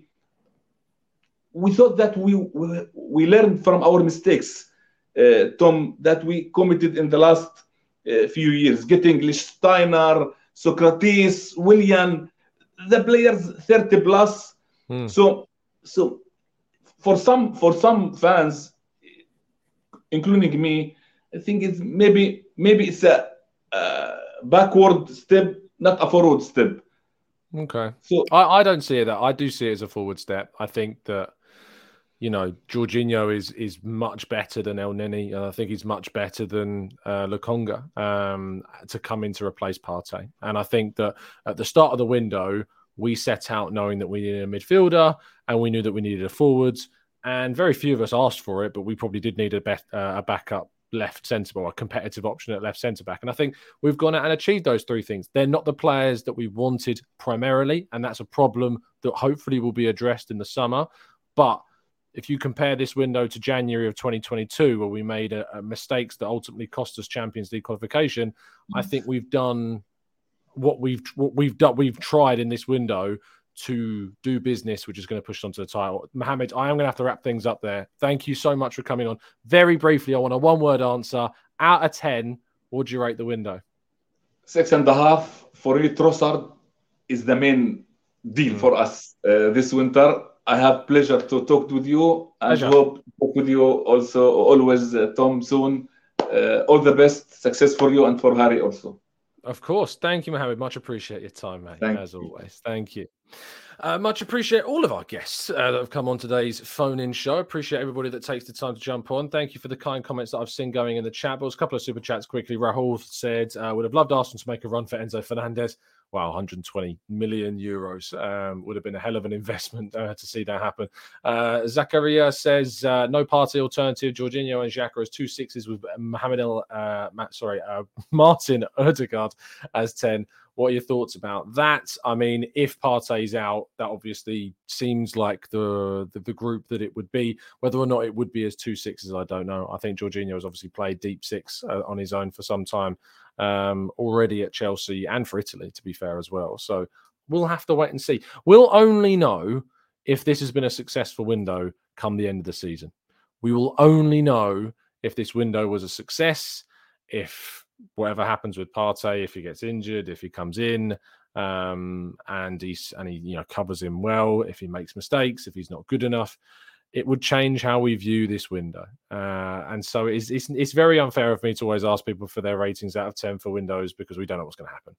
we thought that we we, we learned from our mistakes, Tom, that we committed in the last uh, few years, getting Steiner, Sokratis, Willian, the players 30 plus. Hmm. So so for some for some fans, including me, I think it's maybe maybe it's a uh, backward step, not a forward step. Okay. So I, I don't see it that. I do see it as a forward step. I think that you know Jorginho is is much better than Elneny, and I think he's much better than uh, Lokonga um, to come in to replace Partey. And I think that at the start of the window, we set out knowing that we needed a midfielder and we knew that we needed a forwards. And very few of us asked for it, but we probably did need a, bet, uh, a backup left centre or a competitive option at left centre back. And I think we've gone out and achieved those three things. They're not the players that we wanted primarily, and that's a problem that hopefully will be addressed in the summer. But if you compare this window to January of 2022, where we made a, a mistakes that ultimately cost us Champions League qualification, I think we've done what we've what we've done. We've tried in this window to do business, which is going to push us onto the title. Mohammed, I am going to have to wrap things up there. Thank you so much for coming on. Very briefly, I want a one word answer. Out of 10, what would you rate the window? six and a half for me. Trossard is the main deal for us uh, this winter. I have pleasure to talk with you Pleasure. hope to talk with you also always, uh, Tom, soon. Uh, all the best, success for you and for Harry also. Of course. Thank you, Mohammed. Much appreciate your time, mate. Thank as always. Thank you. Uh, much appreciate all of our guests uh, that have come on today's phone in show. Appreciate everybody that takes the time to jump on. Thank you for the kind comments that I've seen going in the chat. But a couple of super chats quickly. Rahul said, uh, would have loved Arsenal to make a run for Enzo Fernandez. Wow, 120 million euros um, would have been a hell of an investment [LAUGHS] uh, to see that happen. Uh, Zakaria says, uh, no Partey alternative. Jorginho and Xhaka as two sixes with Mohamed El, uh, Ma- sorry, uh, [LAUGHS] Martin Odegaard as 10. What are your thoughts about that? I mean, if Partey's out, that obviously seems like the, the the group that it would be. Whether or not it would be as two sixes, I don't know. I think Jorginho has obviously played deep six uh, on his own for some time um, already at Chelsea and for Italy, to be fair as well. So we'll have to wait and see. We'll only know if this has been a successful window come the end of the season. We will only know if this window was a success, if whatever happens with Partey, if he gets injured, if he comes in um, and he's and he you know covers him well, if he makes mistakes, if he's not good enough, it would change how we view this window. Uh, and so it's, it's it's very unfair of me to always ask people for their ratings out of ten for windows because we don't know what's going to happen.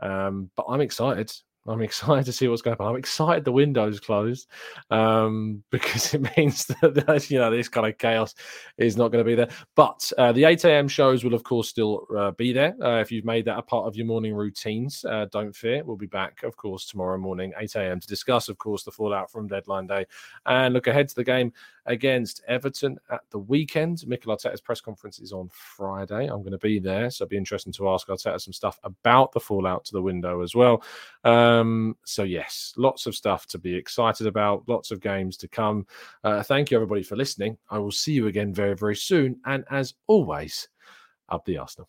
Um, but I'm excited. I'm excited to see what's going on. I'm excited the window's closed um, [LAUGHS] because it means that you know this kind of chaos is not going to be there. But uh, the 8 a.m. shows will, of course, still uh, be there. Uh, if you've made that a part of your morning routines, uh, don't fear. We'll be back, of course, tomorrow morning, 8 a.m. to discuss, of course, the fallout from deadline day and look ahead to the game against Everton at the weekend. Mikel Arteta's press conference is on Friday. I'm going to be there, so it'll be interesting to ask Arteta some stuff about the fallout to the window as well. Um, so yes, lots of stuff to be excited about, lots of games to come. Uh, thank you everybody for listening. I will see you again very very soon, and as always, up the Arsenal.